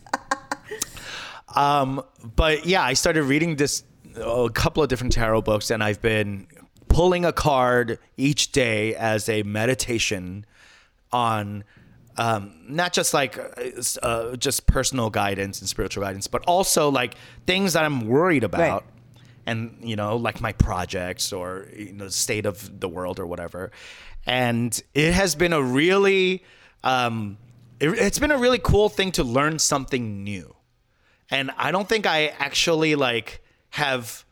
Um, but yeah, I started reading this a couple of different tarot books, and I've been pulling a card each day as a meditation on um, not just like uh, just personal guidance and spiritual guidance, but also like things that I'm worried about. And you know, like my projects or you know, the state of the world or whatever, and it has been a really, um, it, it's been a really cool thing to learn something new and I don't think I actually like have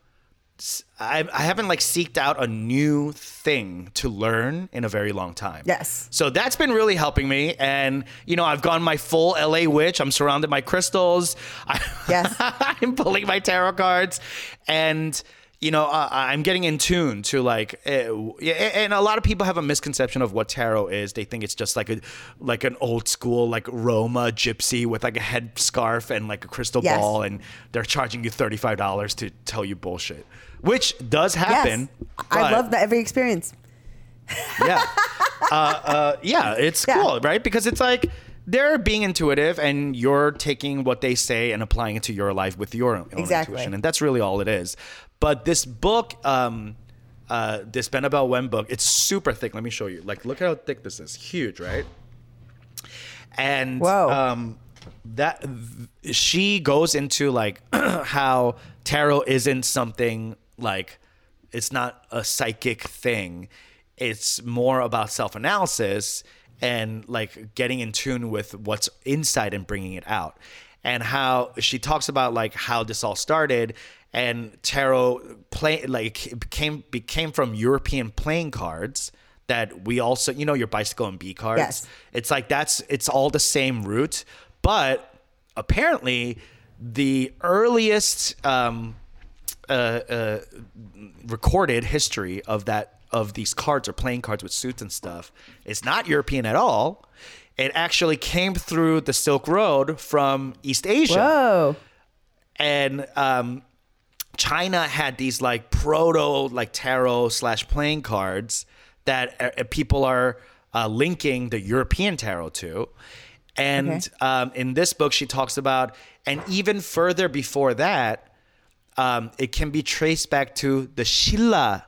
I, I haven't like seeked out a new thing to learn in a very long time. Yes. So that's been really helping me. And, you know, I've gone my full LA witch. I'm surrounded by crystals. I, Yes. I'm pulling my tarot cards. And, you know, uh, I'm getting in tune to like, uh, and a lot of people have a misconception of what tarot is. They think it's just like a, like an old school, like Roma gypsy with like a head scarf and like a crystal Yes. ball. And they're charging you $35 to tell you bullshit, which does happen. yes. I love that every experience. yeah. uh, uh, yeah, it's Yeah. cool, right? Because it's like they're being intuitive and you're taking what they say and applying it to your life with your own Exactly. intuition. And that's really all it is. But this book, um, uh, this Benebell Wen book, it's super thick. Let me show you. Like, look at how thick this is. Huge, right? And Whoa. um, that she goes into like how tarot isn't something like it's not a psychic thing. It's more about self analysis and like getting in tune with what's inside and bringing it out. And how she talks about like how this all started and tarot play like became became from European playing cards that we also you know your bicycle and Bee cards. Yes. It's like that's it's all the same root, but apparently the earliest um, uh, uh, recorded history of that of these cards or playing cards with suits and stuff is not European at all. It actually came through the Silk Road from East Asia Whoa. and um, China had these like proto like tarot slash playing cards that uh, uh, people are uh, linking the European tarot to. And Okay. um, in this book, she talks about, and even further before that, um, it can be traced back to the Shilla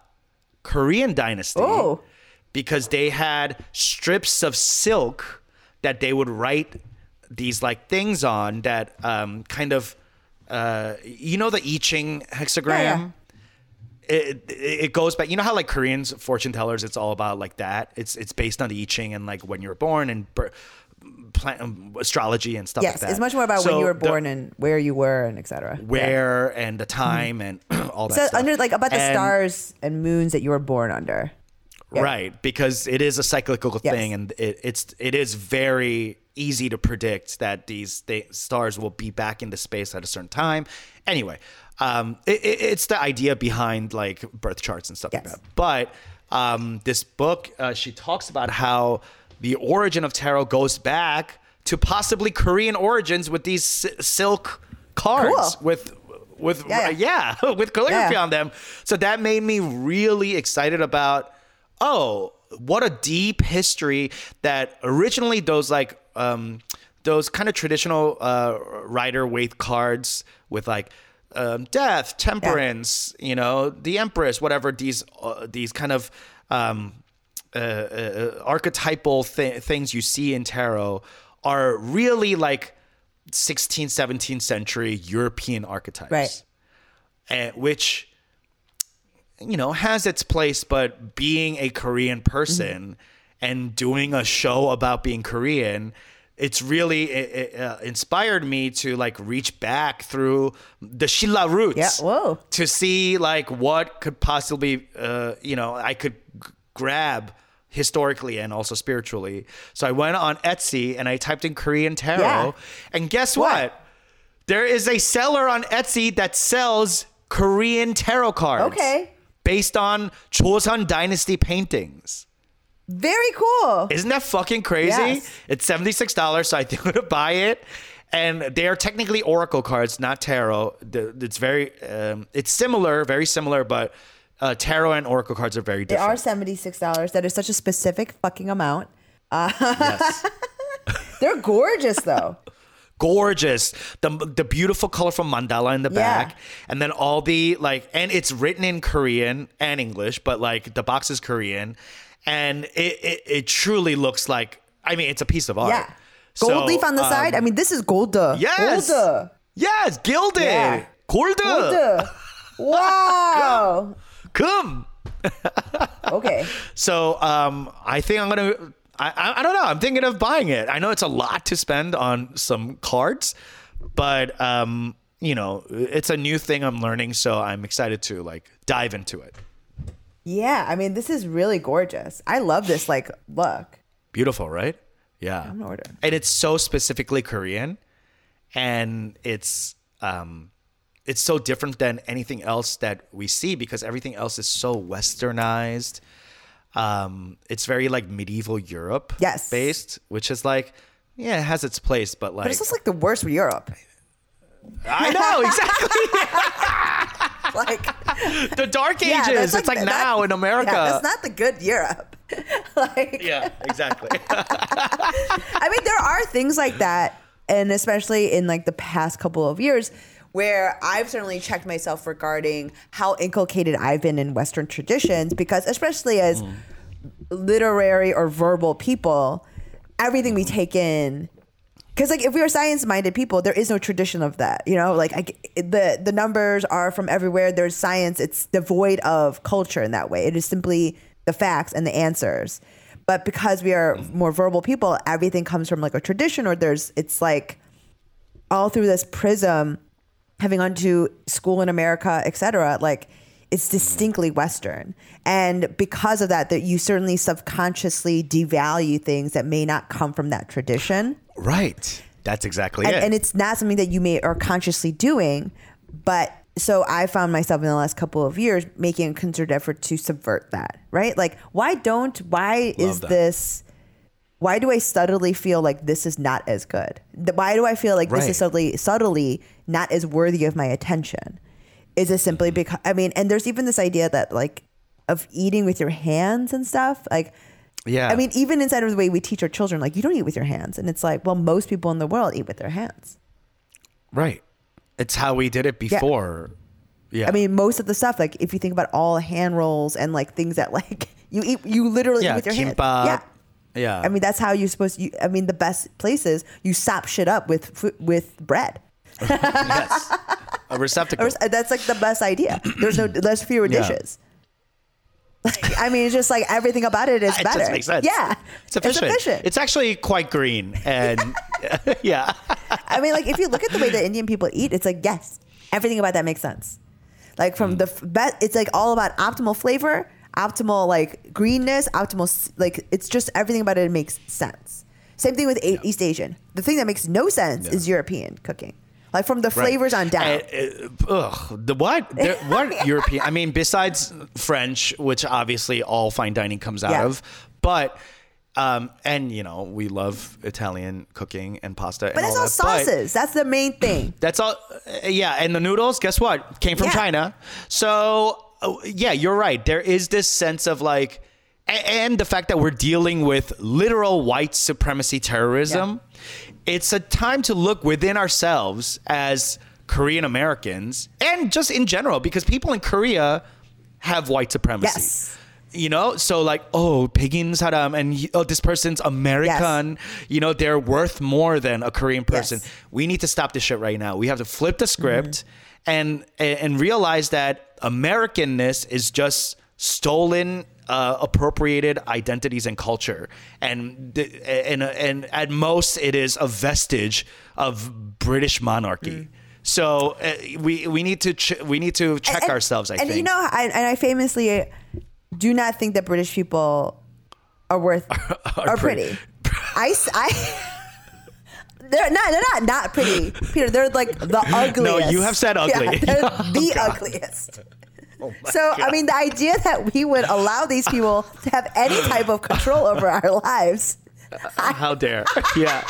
Korean dynasty Oh. because they had strips of silk that they would write these like things on that um, kind of uh, you know the I Ching hexagram. Yeah, It, it goes back. You know how like Koreans fortune tellers, it's all about like that. It's it's based on the I Ching and like when you were born and plant, um, astrology and stuff Yes, like that. it's much more about So when you were the- born and where you were and etc. where and the time and all that So stuff. under like about the And- stars and moons that you were born under. Yeah. right because it is a cyclical Yes. thing and it, it's it is very easy to predict that these th- stars will be back into space at a certain time anyway um it, it- it's the idea behind like birth charts and stuff Yes. like that but um this book uh, she talks about how the origin of tarot goes back to possibly korean origins with these si- silk cards Cool. with with Yeah, yeah, with calligraphy Yeah. on them. So that made me really excited about oh, what a deep history that originally those like um those kind of traditional uh rider waite cards with like um, death, temperance, you know, the empress, whatever these uh, these kind of um uh, uh, archetypal th- things you see in tarot are really like 16th 17th century european archetypes Right. and which you know has its place but being a korean person and doing a show about being korean it's really it, it, uh, inspired me to like reach back through the shilla roots Yeah, whoa. to see like what could possibly uh, you know i could g- grab historically and also spiritually so i went on etsy and i typed in korean tarot Yeah. and guess What? what there is a seller on Etsy that sells Korean tarot cards. Okay. Based on Joseon Dynasty paintings. Very cool. Isn't that fucking crazy? Yes. It's $76, so I think I'm going to buy it. And they are technically oracle cards, not tarot. It's very, um, it's similar, very similar, but uh, tarot and oracle cards are very different. They are seventy six dollars. That is such a specific fucking amount. yes. They're gorgeous though. gorgeous the the beautiful colorful mandala in the Yeah. back and then all the like and it's written in korean and english but like the box is korean and it it, it truly looks like i mean it's a piece of art Yeah. Gold So, leaf on the um, side. I mean, this is golda. yes Golda. yes gilded Yeah. 골드 Golda. Wow. Come Okay. so um i think i'm gonna I, I i don't know i'm thinking of buying it i know it's a lot to spend on some cards but um you know it's a new thing i'm learning so i'm excited to like dive into it Yeah. I mean, this is really gorgeous. I love this. Like, look. beautiful right yeah I'm gonna order. and it's so specifically korean and it's um it's so different than anything else that we see because everything else is so westernized um it's very like medieval europe Yes. based which is like yeah it has its place but like But it's just like the worst for Europe. i know exactly Like, the dark yeah, ages it's like that- now in america Yeah, that's not the good Europe. like, yeah exactly I mean, there are things like that, and especially in like the past couple of years, where I've certainly checked myself regarding how inculcated I've been in Western traditions, because especially as literary or verbal people, everything we take in. Because like if we are science-minded people, there is no tradition of that. You know, like I, the the numbers are from everywhere. There's science. It's devoid of culture in that way. It is simply the facts and the answers. But because we are more verbal people, everything comes from like a tradition, or there's it's like all through this prism, having gone to school in America, etc. Like it's distinctly Western, and because of that, that you certainly subconsciously devalue things that may not come from that tradition right that's exactly and, it and it's not something that you may are consciously doing but so i found myself in the last couple of years making a concerted effort to subvert that right like why don't why is that. this why do i subtly feel like this is not as good? Why do i feel like this is subtly subtly not as worthy of my attention? Is it simply mm-hmm. because i mean and there's even this idea that like of eating with your hands and stuff like yeah. I mean, even inside of the way we teach our children, like you don't eat with your hands, and it's like, well, most people in the world eat with their hands. right. It's how we did it before. Yeah. I mean, most of the stuff, like if you think about all hand rolls and like things that like you eat, you literally yeah eat with your hands. Yeah. Yeah I mean, that's how you're supposed to. You, I mean, the best places you sop shit up with with bread. yes. A receptacle. Or- uh, That's like the best idea. There's no, there's fewer Yeah. dishes. Like, I mean, it's just like everything about it is it better. just makes sense. Yeah, It's efficient. It's, efficient. actually quite green and yeah. I mean, like if you look at the way that Indian people eat, it's like yes, everything about that makes sense. Like from mm. the f- best, it's like all about optimal flavor, optimal like greenness, optimal like it's just everything about it makes sense. Same thing with A- East Asian. The thing that makes no sense is European cooking. Like from the flavors on down. Uh, uh, ugh, the what? What European? I mean, besides French, which obviously all fine dining comes out Yeah. of, but um, and you know we love Italian cooking and pasta. but and that's all all that, but- sauces. that's the main thing. That's all. uh, yeah, and the noodles, guess what? Came from Yeah. China. So uh, yeah, you're right. There is this sense of like, and the fact that we're dealing with literal white supremacy terrorism. It's a time to look within ourselves as Korean Americans, and just in general, because people in Korea have white supremacy. Yes. You know, so like, oh, Pegin Saram, and he- oh, this person's American. Yes. You know, they're worth more than a Korean person. Yes. We need to stop this shit right now. We have to flip the script Mm-hmm. And and realize that Americanness is just stolen, uh, appropriated identities and culture, and and and at most it is a vestige of British monarchy. Mm. So uh, we we need to ch- we need to check And- ourselves. I and think. you know, I, and I famously do not think that British people are worth are, pretty. I, s- I- they're not they're not not pretty, Peter. They're like the ugliest. No, you have said ugly. Yeah, they're Oh, the God. ugliest. So I mean, the idea that we would allow these people to have any type of control over our lives. How dare? yeah.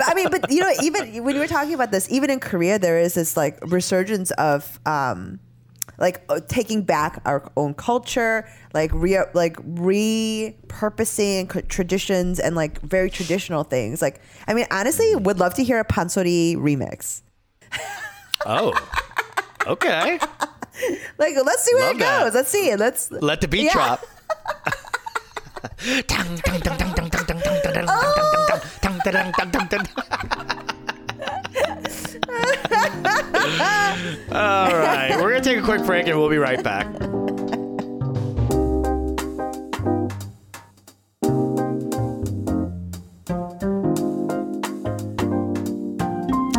I mean, but you know, even when you were talking about this, even in Korea, there is this like resurgence of um, like uh, taking back our own culture, like re like repurposing traditions and like very traditional things. Like, I mean, honestly, would love to hear a Pansori remix. Oh, okay. Like, let's see where Love it that. goes. Let's see it. Let's Let the beat Yeah. drop. All right, we're gonna take a quick break and we'll be right back.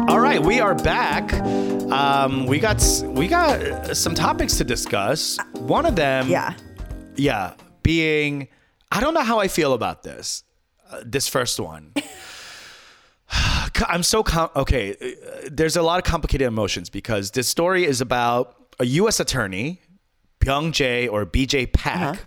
All right, we are back. Um, we got we got some topics to discuss. One of them, yeah. yeah, being I don't know how I feel about this. Uh, this first one. I'm so com- okay. uh, There's a lot of complicated emotions because this story is about a U.S. attorney, Byung Jae or B.J. Pak,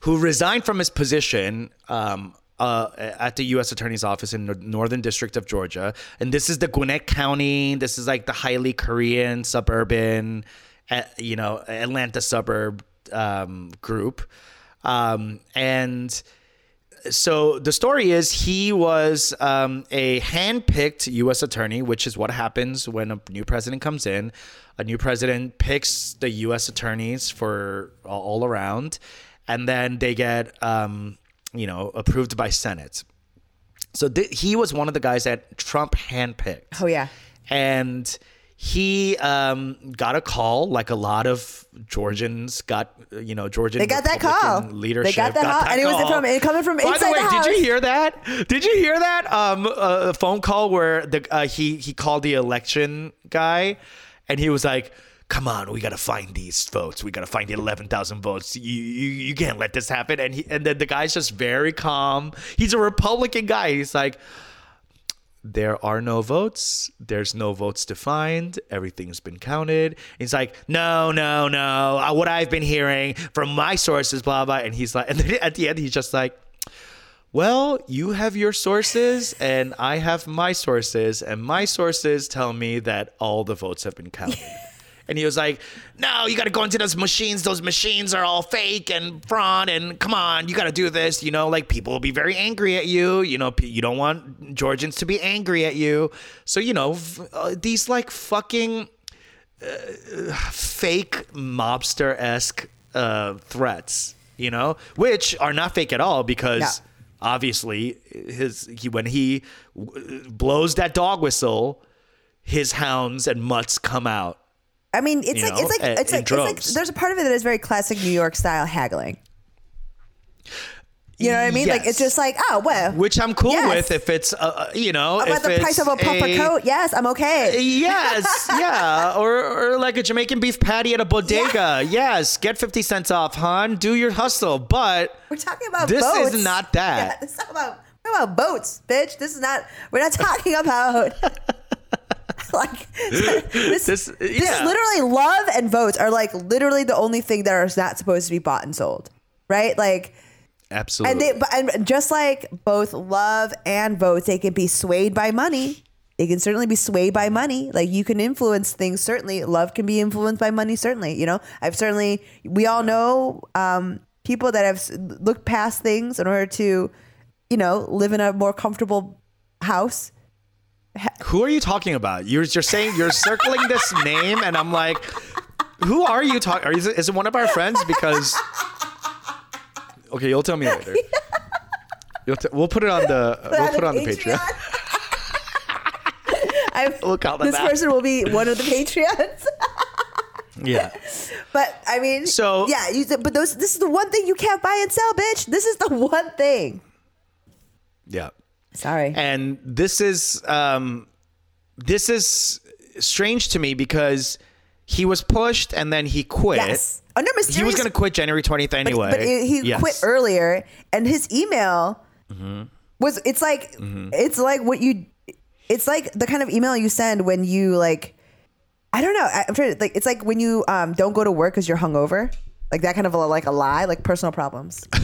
who resigned from his position um, uh, at the U.S. Attorney's Office in the Northern District of Georgia, and this is the Gwinnett County. This is like the highly Korean suburban, uh, you know, Atlanta suburb um, group, um, and so the story is he was um, a hand-picked U.S. attorney, which is what happens when a new president comes in. A new president picks the U.S. attorneys for all around, and then they get, um, you know, approved by Senate. So th- he was one of the guys that Trump handpicked. Oh, yeah. And he um, got a call, like a lot of Georgians got, you know, Georgian They got that call. leadership. They got that call, and it was from- it coming from By inside the way, the did you hear that? Did you hear that? Um, a phone call where the uh, he he called the election guy, and he was like. Come on, we gotta find these votes. We gotta find the eleven thousand votes. You, you you can't let this happen. And he and then the guy's just very calm. He's a Republican guy. He's like, there are no votes. There's no votes to find. Everything's been counted. He's like, no, no, no. Uh, What I've been hearing from my sources, blah blah. And he's like, and then at the end, he's just like, well, you have your sources, and I have my sources, and my sources tell me that all the votes have been counted. And he was like, "No, you got to go into those machines. Those machines are all fake and fraud. And come on, you got to do this. You know, like people will be very angry at you. You know, you don't want Georgians to be angry at you. So you know, uh, these like fucking uh, fake mobster esque uh, threats. You know, which are not fake at all because." Yeah. Obviously, his he when he w- blows that dog whistle, his hounds and mutts come out. I mean, it's like know, it's like in- it's like, it's like there's a part of it that is very classic New York style haggling. You know what I mean? Like it's just like, oh well, which I'm cool Yes. with if it's uh, you know about if the price of a puffer coat. Yes, I'm okay. Yes, yeah, or or like a Jamaican beef patty at a bodega. Yes, get fifty cents off, hon. Do your hustle, but We're talking about This is boats. not that. Yeah, this is about about boats, bitch. This is not. We're not talking about. like this, This- this is literally love and votes are like literally the only thing that are not supposed to be bought and sold, right? Like absolutely. and they and just like both love and votes they can be swayed by money. They can certainly be swayed by money. Like you can influence things certainly. Love can be influenced by money certainly you know? I've certainly we all know um, people that have looked past things in order to you know live in a more comfortable house Who are you talking about? You're you're saying you're circling this name, and I'm like, who are you talking? Is it, is it one of our friends? Because okay, you'll tell me later. You'll t- we'll put it on the we'll put it on the Patreon. I've, We'll call this person will be one of the Patreons. Yeah. but I mean, So- yeah, you, but those this is the one thing you can't buy and sell, bitch. This is the one thing. Yeah. Sorry. and this is um this is strange to me because he was pushed and then he quit yes. Under mysterious. he was going to quit january 20th anyway But he he Yes. quit earlier, and his email Mm-hmm. was. It's like it's like what you. It's like the kind of email you send when you like. I don't know. I'm trying to like. It's like when you um don't go to work because you're hungover. Like that kind of a, like a lie, like personal problems.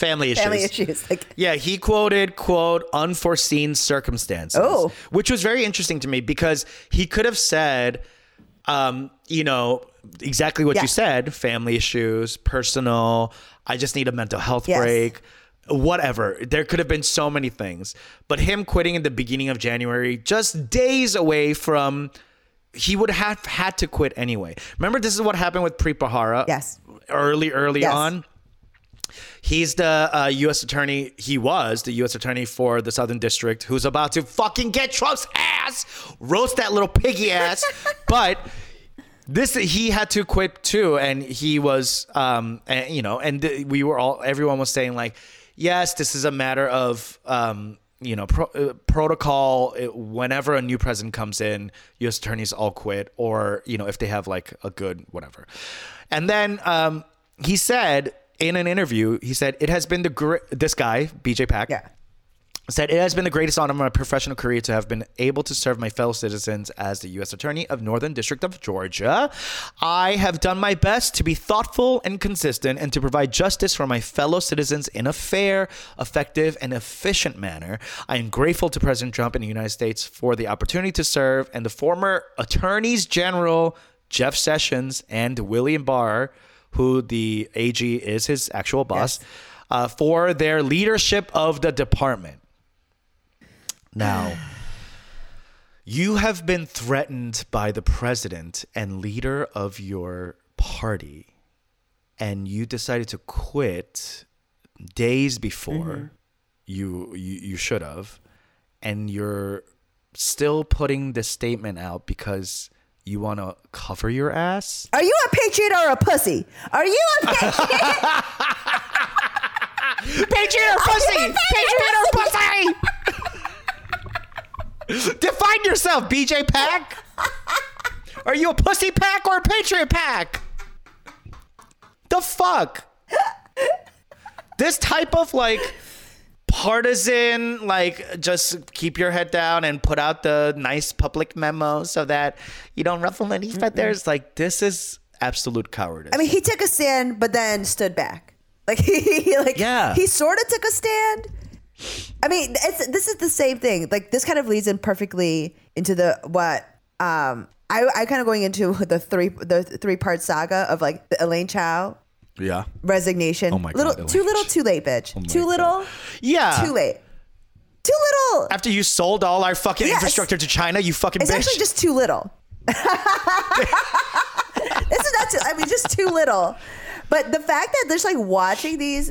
family issues. family issues. Like, Yeah, he quoted, quote, unforeseen circumstances. Oh. Which was very interesting to me because he could have said, um, you know, exactly what Yeah. you said family issues, personal, I just need a mental health Yes. break, whatever. There could have been so many things. But him quitting in the beginning of January, just days away from. He would have had to quit anyway. Remember, this is what happened with Preet Bharara. Yes. Early, early Yes. on. He's the uh, U.S. attorney. He was the U.S. attorney for the Southern District, who's about to fucking get Trump's ass, roast that little piggy ass. but this he had to quit too, and he was, um, and, you know, and th- we were all, everyone was saying like, yes, this is a matter of, um, you know, pro- uh, protocol. It- whenever a new president comes in, U.S. attorneys all quit, or you know, if they have like a good whatever. And then um, he said in an interview, he said it has been the great. This guy, BJ Pak, yeah. said it has been the greatest honor of my professional career to have been able to serve my fellow citizens as the U.S. Attorney of Northern District of Georgia. I have done my best to be thoughtful and consistent and to provide justice for my fellow citizens in a fair, effective, and efficient manner. I am grateful to President Trump and the United States for the opportunity to serve and the former attorneys general Jeff Sessions and William Barr, who the AG is his actual boss, Yes. uh, for their leadership of the department. Now, you have been threatened by the president and leader of your party, and you decided to quit days before you, you you should have, and you're still putting this statement out because you want to cover your ass. Are you a patriot or a pussy? Are you a patriot? Patriot or pussy? Patriot or pussy? Define yourself, BJ Pak. Are you a pussy pack or a patriot pack? The fuck? This type of like partisan, like just keep your head down and put out the nice public memo so that you don't ruffle any feathers. Like this is absolute cowardice. I mean, he took a stand, but then stood back. Like he, like Yeah. he sort of took a stand. I mean, it's this is the same thing. Like this kind of leads in perfectly into the what um I I kind of going into the three the three part saga of like the Elaine Chao yeah. resignation. Oh my God, little too little, too late, bitch. my too God. little, Yeah. too late. Too little. After you sold all our fucking Yes. infrastructure to China, you fucking It's bitch. actually just too little. this is not too, I mean, just too little. But the fact that there's like watching these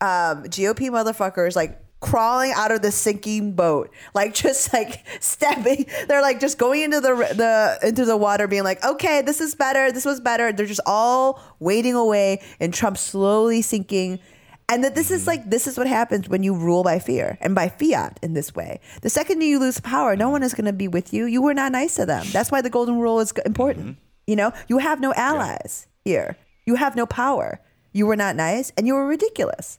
um, GOP motherfuckers like crawling out of the sinking boat, like just like stepping, they're like just going into the the into the water, being like, okay, this is better, this was better. They're just all wading away, and Trump slowly sinking. And that this is mm-hmm. like this is what happens when you rule by fear and by fiat in this way. The second you lose power, no one is going to be with you. You were not nice to them. That's why the golden rule is important. Mm-hmm. You know, you have no allies here. You have no power. You were not nice, and you were ridiculous.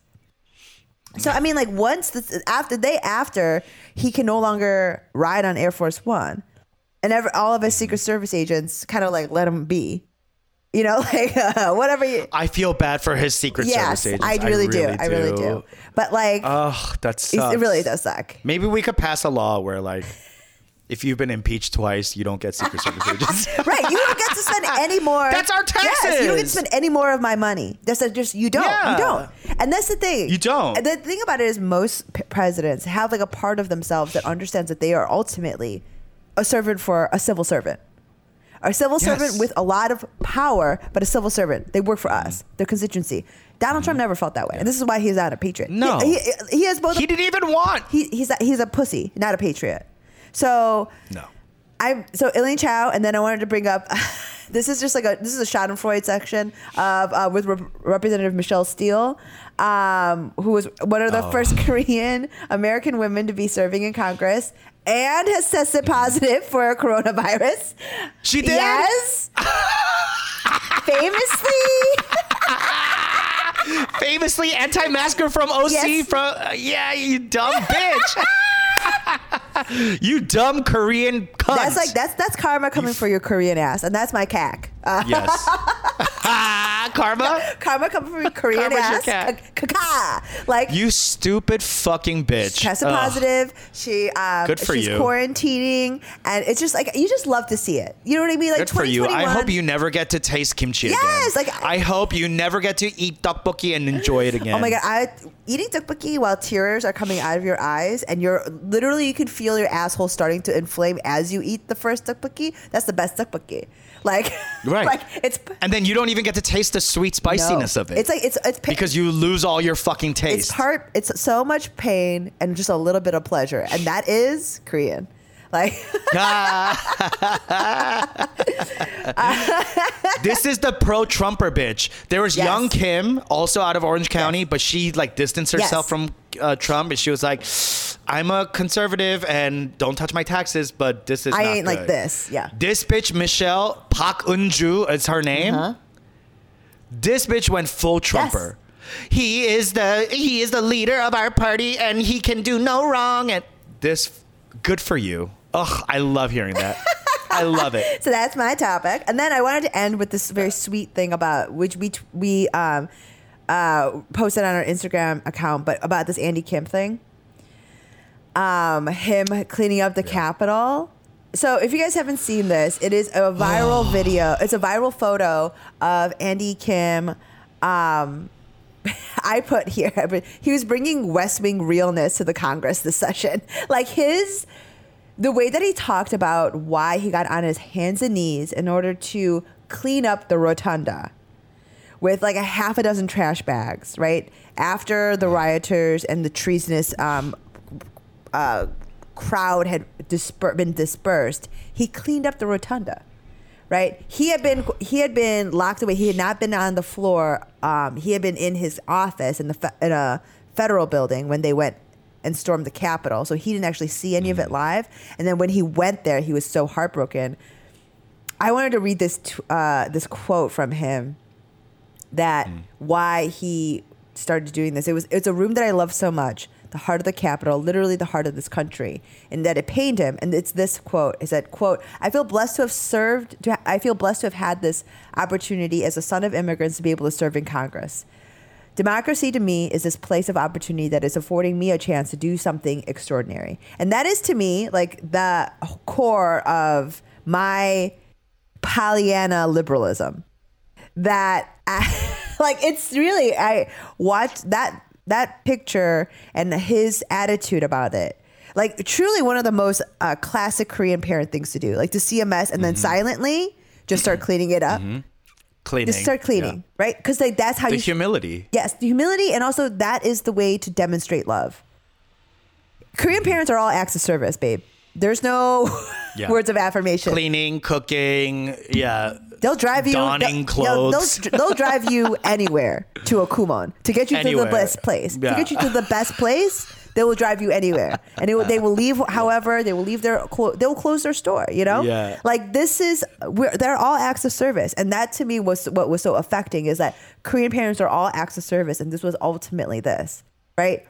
So I mean, like once this after the day after he can no longer ride on Air Force One, and ever, all of his Secret Service agents kind of like let him be. You know, like uh, whatever you. I feel bad for his Secret Yes, Service agents. I really, do. I really do. But like, oh, that's it really does suck. Maybe we could pass a law where, like, if you've been impeached twice, you don't get Secret Service agents. right. You don't get to spend any more. That's our taxes. Yes, you don't get to spend any more of my money. That's a- just you don't. Yeah. You don't. And that's the thing. You don't. And the thing about it is, most p- presidents have like a part of themselves that understands that they are ultimately a servant for a civil servant. A civil servant with a lot of power, but a civil servant. They work for us, their constituency. Donald Trump never felt that way, and this is why he's not a patriot. Mm-hmm. No. he, he, he has both. he didn't even want. he, he's a, he's a pussy, not a patriot. So No. I so Elaine Chao, and then I wanted to bring up. this is just like a this is a Schadenfreude section of uh, with Rep- Representative Michelle Steel, um, who was one of the Oh. first Korean American women to be serving in Congress and has tested positive for coronavirus. She did? Yes. Famously. Famously anti-masker from OC Yes. from uh, yeah, you dumb bitch. you dumb Korean cunt. That's like that's that's karma coming for your Korean ass, and that's my cack. Uh, yes. Karma. Karma coming from Korean Karma's your ass. cat. Kaka. Like You stupid fucking bitch. tested Ugh. positive. She um, Good for she's you. quarantining, and it's just like you just love to see it. You know what I mean? Like Good for you. I hope you never get to taste kimchi again. Yes, like- I hope you never get to eat tteokbokki and enjoy it again. Oh my god! I eating tteokbokki while tears are coming out of your eyes, and you're literally you can feel your asshole starting to inflame as you eat the first tteokbokki. That's the best tteokbokki. Like, Right. like it's And then you don't even get to taste the sweet spiciness no. of it. It's like it's it's pa- because you lose all your fucking taste. it's part. It's so much pain and just a little bit of pleasure, and that is Korean. Like, this is the pro Trumper bitch. There was Yes. young Kim, also out of Orange County, but she like distanced herself Yes. from uh, Trump, and she was like, "I'm a conservative and don't touch my taxes, but this is I ain't like this. Yeah. This bitch Michelle Park Eun-ju is her name. Uh-huh. This bitch went full Trumper. He is the he is the leader of our party, and he can do no wrong. And this, good for you. Ugh, I love hearing that. I love it. So that's my topic, and then I wanted to end with this very sweet thing about which we t- we um, uh, posted on our Instagram account, but about this Andy Kim thing. Um, him cleaning up the Capitol. So if you guys haven't seen this, it is a viral video. It's a viral photo of Andy Kim. Um, I put here, but he was bringing West Wing realness to the Congress this session. Like his, the way that he talked about why he got on his hands and knees in order to clean up the rotunda with like a half a dozen trash bags, right? After the rioters and the treasonous um, uh, crowd had disper- been dispersed, he cleaned up the rotunda. Right, he had been he had been locked away. He had not been on the floor. Um, he had been in his office in the fe- in a federal building when they went and stormed the Capitol. So he didn't actually see any of it live. And then when he went there, he was so heartbroken. I wanted to read this t- uh, this quote from him that mm. why he started doing this. It was it's a room that I love so much, the heart of the Capitol, literally the heart of this country, and that it pained him. And it's this quote: "Is that quote? I feel blessed to have served. To ha- I feel blessed to have had this opportunity as a son of immigrants to be able to serve in Congress." Democracy to me is this place of opportunity that is affording me a chance to do something extraordinary. And that is to me like the core of my Pollyanna liberalism. That I, like it's really I watched that that picture and his attitude about it. Like truly one of the most uh, classic Korean parent things to do. Like to see a mess and then mm-hmm. silently just start cleaning it up. Mm-hmm. Cleaning. Just start cleaning, Yeah. right? Because like that's how The you humility. Yes, the humility, and also that is the way to demonstrate love. Korean mm-hmm. parents are all acts of service, babe. There's no Yeah. words of affirmation. Cleaning, cooking, yeah. They'll drive you. Donning they'll, they'll- clothes. They'll, they'll drive you anywhere to a Kumon to get you to the best place. Yeah. To get you to the best place, they will drive you anywhere, and will, they will leave. However, they will leave their clo- they will close their store. You know, Yeah. like this is we're, they're all acts of service, and that to me was what was so affecting is that Korean parents are all acts of service, and this was ultimately this, right?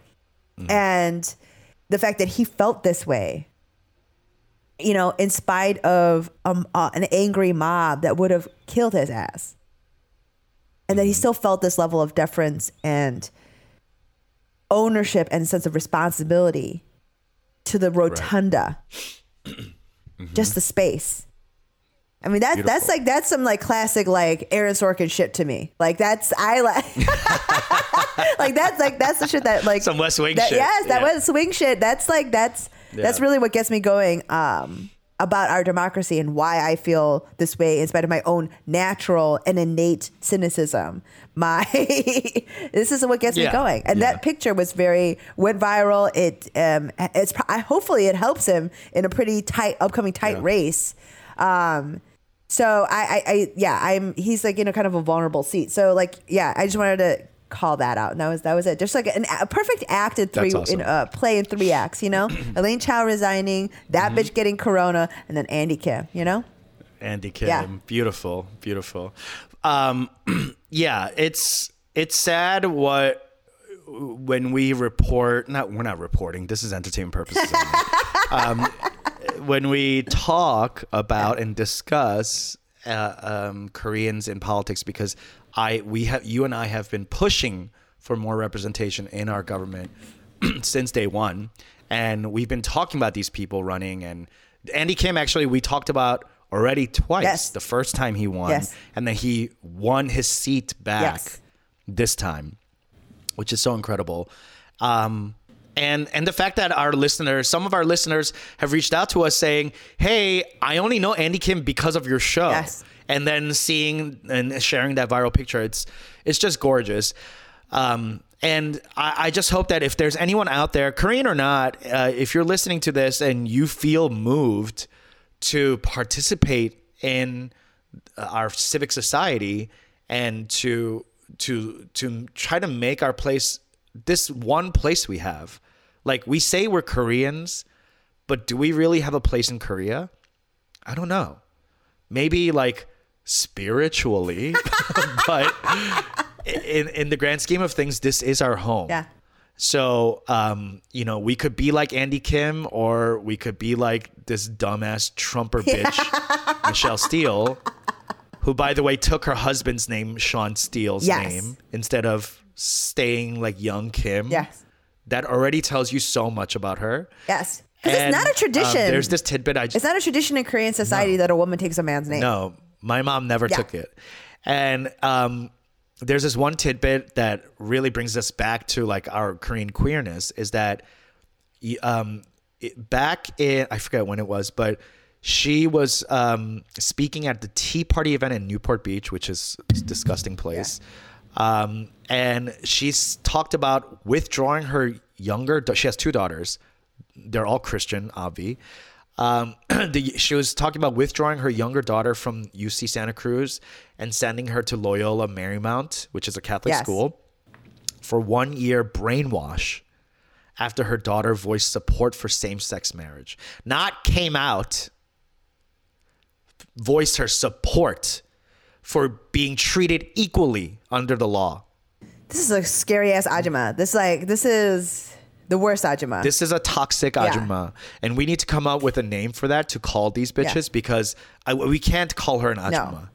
Mm. And the fact that he felt this way you know, in spite of um, uh, an angry mob that would have killed his ass. And that he still felt this level of deference and ownership and sense of responsibility to the rotunda, just the space. I mean that that's like that's some like classic like Aaron Sorkin shit to me. Like that's I like like that's like that's the shit that like Some West Wing that- shit. Yes, that Yeah. was swing shit. That's like that's that's really what gets me going um, about our democracy and why I feel this way in spite of my own natural and innate cynicism. My this is what gets me going, and Yeah. that picture was very went viral. It um, it's I, hopefully it helps him in a pretty tight upcoming tight Yeah. race. Um, so I, I, I yeah I'm he's like in a kind of a vulnerable seat. So like yeah I just wanted to call that out and that was that was it just like an, a perfect act in three awesome. in uh, play in three acts you know Elaine Chao resigning that Mm-hmm. bitch getting corona and then Andy Kim you know Andy Kim. Yeah. Beautiful, beautiful. Um, yeah, it's it's sad what when we report. Not we're not reporting. This is entertainment purposes. um, when we talk about and discuss uh, um, Koreans in politics because I we have you and I have been pushing for more representation in our government since day one, and we've been talking about these people running. And Andy Kim actually we talked about already twice. Yes. The first time he won, Yes. and then he won his seat back Yes. this time, which is so incredible. Um, and and the fact that our listeners, some of our listeners, have reached out to us saying, "Hey, I only know Andy Kim because of your show." Yes. And then seeing and sharing that viral picture, it's it's just gorgeous. Um, and I, I just hope that if there's anyone out there, Korean or not, uh, if you're listening to this and you feel moved to participate in our civic society and to to to try to make our place this one place we have. Like we say we're Koreans, but do we really have a place in Korea? I don't know. Maybe like spiritually, but in in the grand scheme of things, this is our home. Yeah. So, um, you know, we could be like Andy Kim, or we could be like this dumbass Trumper bitch, Michelle Steel, who, by the way, took her husband's name, Shawn Steel's Yes. name, instead of staying like Young Kim. Yes. That already tells you so much about her. Yes. Because it's not a um, tradition. there's this tidbit I just it's not a tradition in Korean society that a woman takes a man's name. no, my mom never Yeah. took it. And um, there's this one tidbit that really brings us back to like our Korean queerness is that um, it, back in, I forget when it was, but she was um, speaking at the Tea Party event in Newport Beach, which is a disgusting place. Um, and she's talked about withdrawing her younger, she has two daughters. They're all Christian, Avi. Um, the, she was talking about withdrawing her younger daughter from UC Santa Cruz and sending her to Loyola Marymount, which is a Catholic Yes. school, for one year brainwash after her daughter voiced support for same sex marriage. Not came out, voiced her support for being treated equally under the law. This is a scary ass ajima. This like this is the worst ajima. This is a toxic Yeah. and we need to come up with a name for that to call these bitches because I, we can't call her an ajuma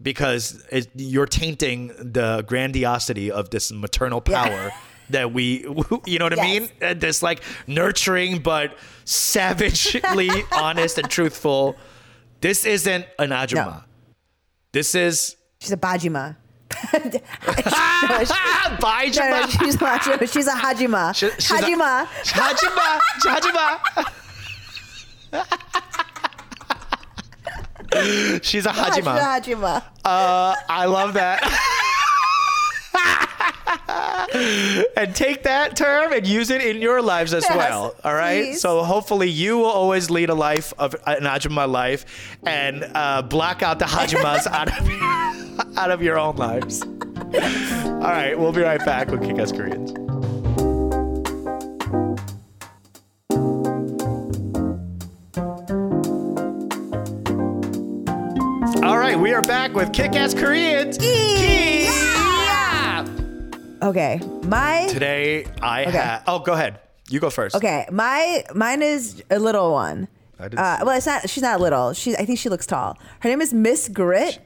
because it, you're tainting the grandiosity of this maternal Yeah. power that we, you know what I mean? Uh, This like nurturing but savagely honest and truthful. This isn't an ajuma. No. This is she's a bajima. Bye, No, no, she's a hajima. She's a hajima. She- she's a- hajima. Hajima, Hajima. She's a Hajima. She's a hajima. Uh, I love that. and take that term and use it in your lives as Yes, well. All right. please. So hopefully you will always lead a life of an Hajima life and uh, block out the Hajimas out of out of your own lives. All right. We'll be right back with Kick Ass Koreans. All right, we are back with Kick Ass Koreans. Yeah! Okay, my Today I Okay. have. Oh, go ahead. You go first. okay, my mine is a little one. I Uh, well, it's not. She's not little. She, I think she looks tall. Her name is Miss Grit.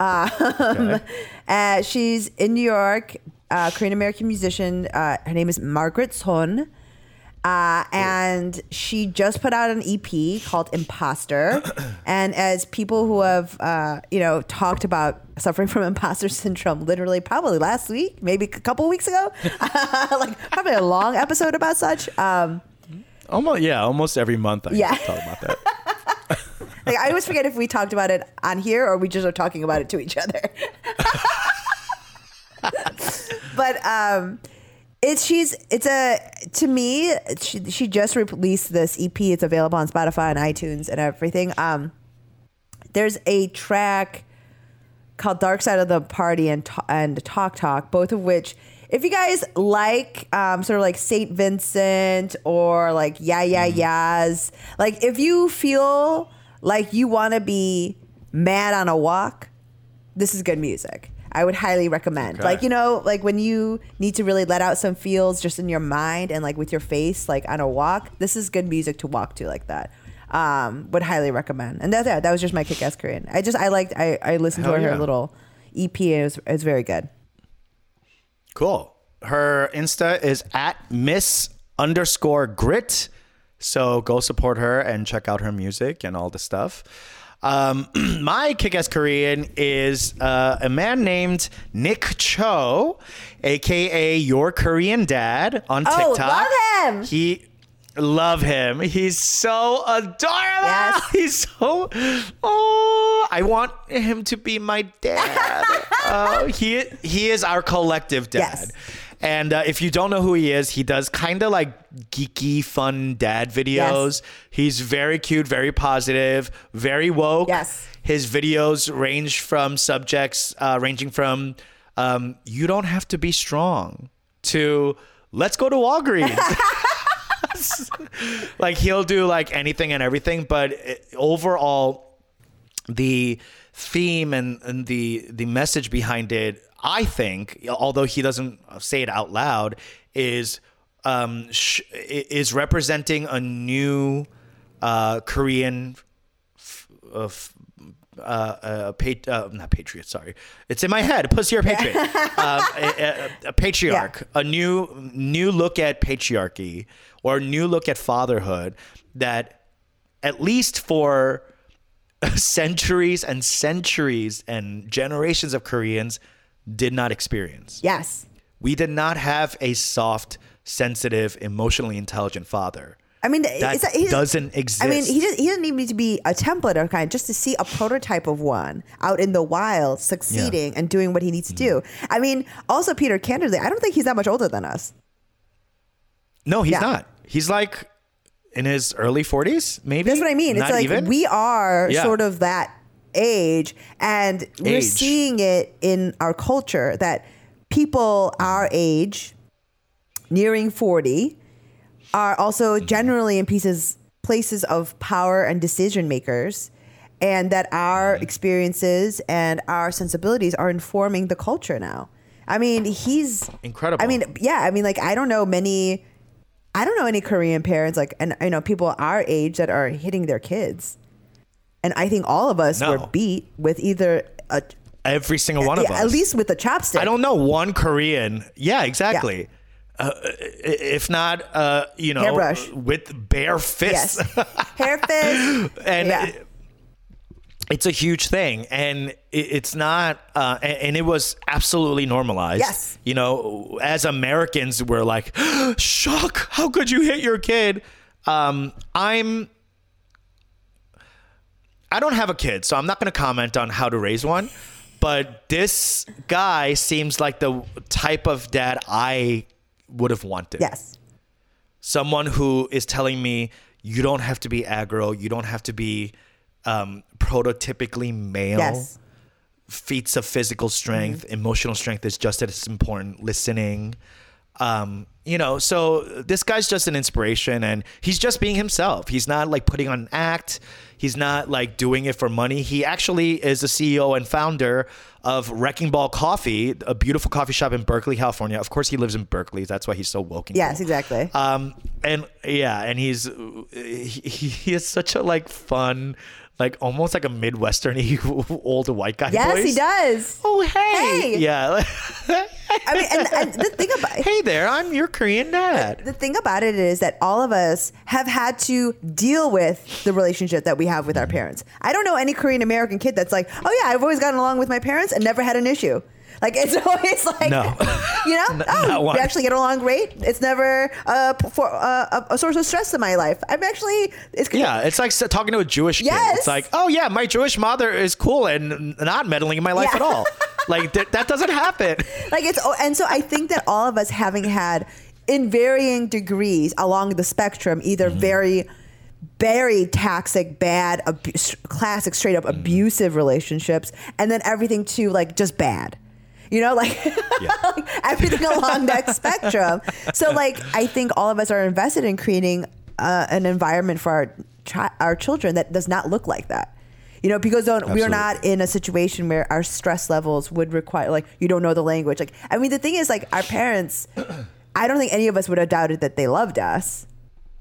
Okay. Uh, she's in New York, uh, Korean American musician. Uh, her name is Margaret Sohn. Uh, and she just put out an EP called Imposter. and as people who have, uh, you know, talked about suffering from imposter syndrome literally probably last week, maybe a couple weeks ago, like probably a long episode about such. Um, Almost, yeah, almost every month I Yeah. talk about that. like I always forget if we talked about it on here or we just are talking about it to each other. but um it's she's it's a to me she, she just released this EP. It's available on Spotify and iTunes and everything. Um there's a track called Dark Side of the Party and and Talk Talk, both of which, if you guys like um, sort of like Saint Vincent or like Yeah Yeah Yeahs, like if you feel like you want to be mad on a walk, this is good music. I would highly recommend. Okay. Like you know, like when you need to really let out some feels just in your mind and like with your face, like on a walk. This is good music to walk to like that. um, would highly recommend. And that, yeah, that was just my kick ass Korean. I just I liked I I listened Hell to her yeah. little EP. And it was it was very good. Cool. Her Insta is at Miss underscore grit. So go support her and check out her music and all the stuff. Um, my kick-ass Korean is uh, a man named Nick Cho, aka Your Korean Dad on Oh, TikTok. love him! He love him. He's so adorable. Yes. He's so oh, I want him to be my dad. uh, he he is our collective dad. Yes. And uh, if you don't know who he is, he does kind of like geeky, fun dad videos. Yes. He's very cute, very positive, very woke. Yes. His videos range from subjects uh, ranging from um, you don't have to be strong to let's go to Walgreens. like he'll do like anything and everything, but it- overall, the theme and, and the the message behind it, I think, although he doesn't say it out loud, is um, sh- is representing a new uh, Korean f- uh, f- uh, uh, pat- uh, not patriot. Sorry, it's in my head. Pussy or patriot? um, a, a, a patriarch. A new new look at patriarchy or a new look at fatherhood that, at least for centuries and centuries and generations of Koreans, did not experience. Yes. We did not have a soft, sensitive, emotionally intelligent father. I mean, That doesn't exist. I mean, he doesn't, he doesn't even need to be a template or kind. Just to see a prototype of one out in the wild, succeeding and doing what he needs to do. Mm-hmm. I mean, also Peter, candidly, I don't think he's that much older than us. No, he's Yeah. not. He's like in his early 40s, maybe. That's what I mean. Not it's like even? we are Yeah. sort of that age, and we're seeing it in our culture that people our age, nearing forty, are also generally in pieces places of power and decision makers. And that our Mm-hmm. experiences and our sensibilities are informing the culture now. I mean, he's Incredible. I mean, yeah, I mean, like I don't know many I don't know any Korean parents like, and you know, people our age that are hitting their kids. And I think all of us No. were beat with either a, Every single one of yeah, us. at least with a chopstick. I don't know one Korean. Yeah, exactly. Uh, if not, uh, you know, Hairbrush. with bare fists. Yes, hair fist. and yeah. it- it's a huge thing and it, it's not uh, and, and it was absolutely normalized Yes. you know as americans we're like shock how could you hit your kid um, i'm i don't have a kid so i'm not going to comment on how to raise one but this guy seems like the type of dad i would have wanted yes, someone who is telling me you don't have to be aggro, you don't have to be um, prototypically male. yes, Feats of physical strength, Mm-hmm. emotional strength is just as important. Listening, um, you know. So this guy's just an inspiration, and he's just being himself. He's not like putting on an act. He's not like doing it for money. He actually is the CEO and founder of Wrecking Ball Coffee, a beautiful coffee shop in Berkeley, California. Of course, he lives in Berkeley. That's why he's so woke. yes, cool. exactly. Um, and yeah, and he's he, he has such a like fun, like almost like a midwestern old white guy yes, voice. he does. Oh hey, Hey. yeah. I mean, and, and the thing about hey there, I'm your Korean dad. the thing about it is that all of us have had to deal with the relationship that we have with our parents. I don't know any Korean American kid that's like, oh yeah, I've always gotten along with my parents and never had an issue. Like it's always like, No. you know, oh, we actually get along great. It's never uh, for uh, a, a source of stress in my life. I'm actually, it's Yeah, it's like talking to a Jewish kid. It's like, oh yeah, my Jewish mother is cool and not meddling in my life Yeah. at all. Like th- that doesn't happen. like it's oh, and so I think that all of us having had in varying degrees along the spectrum either Mm-hmm. very very toxic bad abu- classic straight up Mm-hmm. abusive relationships and then everything to like just bad you know like, like everything along that spectrum so like i think all of us are invested in creating uh, an environment for our chi- our children that does not look like that you know because don't, we're not in a situation where our stress levels would require like you don't know the language like i mean the thing is like our parents i don't think any of us would have doubted that they loved us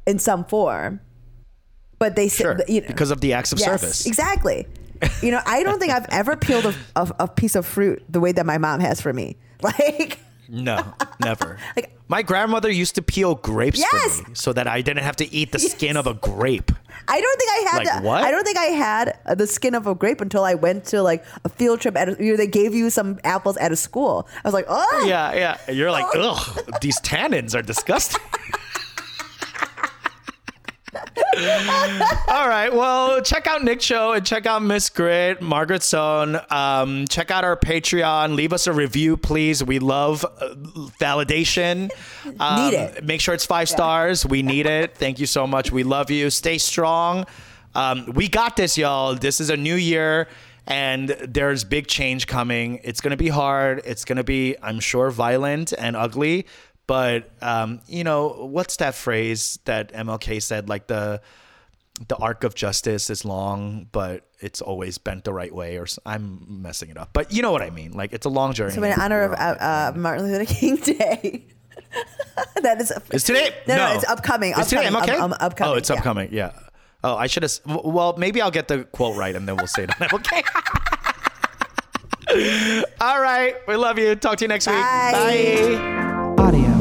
in some form but they Sure. said you know, because of the acts of yes, service. exactly. You know, I don't think I've ever peeled a, a, a piece of fruit the way that my mom has for me. Like, No, never. Like- My grandmother used to peel grapes Yes! for me so that I didn't have to eat the skin of a grape. I don't think I had Like that. what? I don't think I had the skin of a grape until I went to like a field trip. At a, you know, they gave you some apples at a school. I was like, oh, Yeah, yeah. You're like, ugh, these tannins are disgusting. All right. Well, check out Nick Cho and check out Miss Grit, Margaret Sohn. Um, check out our Patreon. Leave us a review, please. We love uh, validation. Um, Need it. Make sure it's five stars. We need it. Thank you so much. We love you. Stay strong. Um, we got this, y'all. This is a new year. And there's big change coming. It's going to be hard. It's going to be, I'm sure, violent and ugly. But um, you know, what's that phrase that MLK said? Like the the arc of justice is long, but it's always bent the right way. Or s- I'm messing it up, but you know what I mean. Like it's a long journey. So in honor of uh, uh, Martin Luther King Day. that It's Is today? No, no, it's upcoming. Is today upcoming, MLK? um, um, upcoming. Oh, it's yeah. upcoming. Yeah. Oh, I should have. Well, maybe I'll get the quote right, and then we'll say it on MLK. All right. We love you. Talk to you next Bye. week. Bye.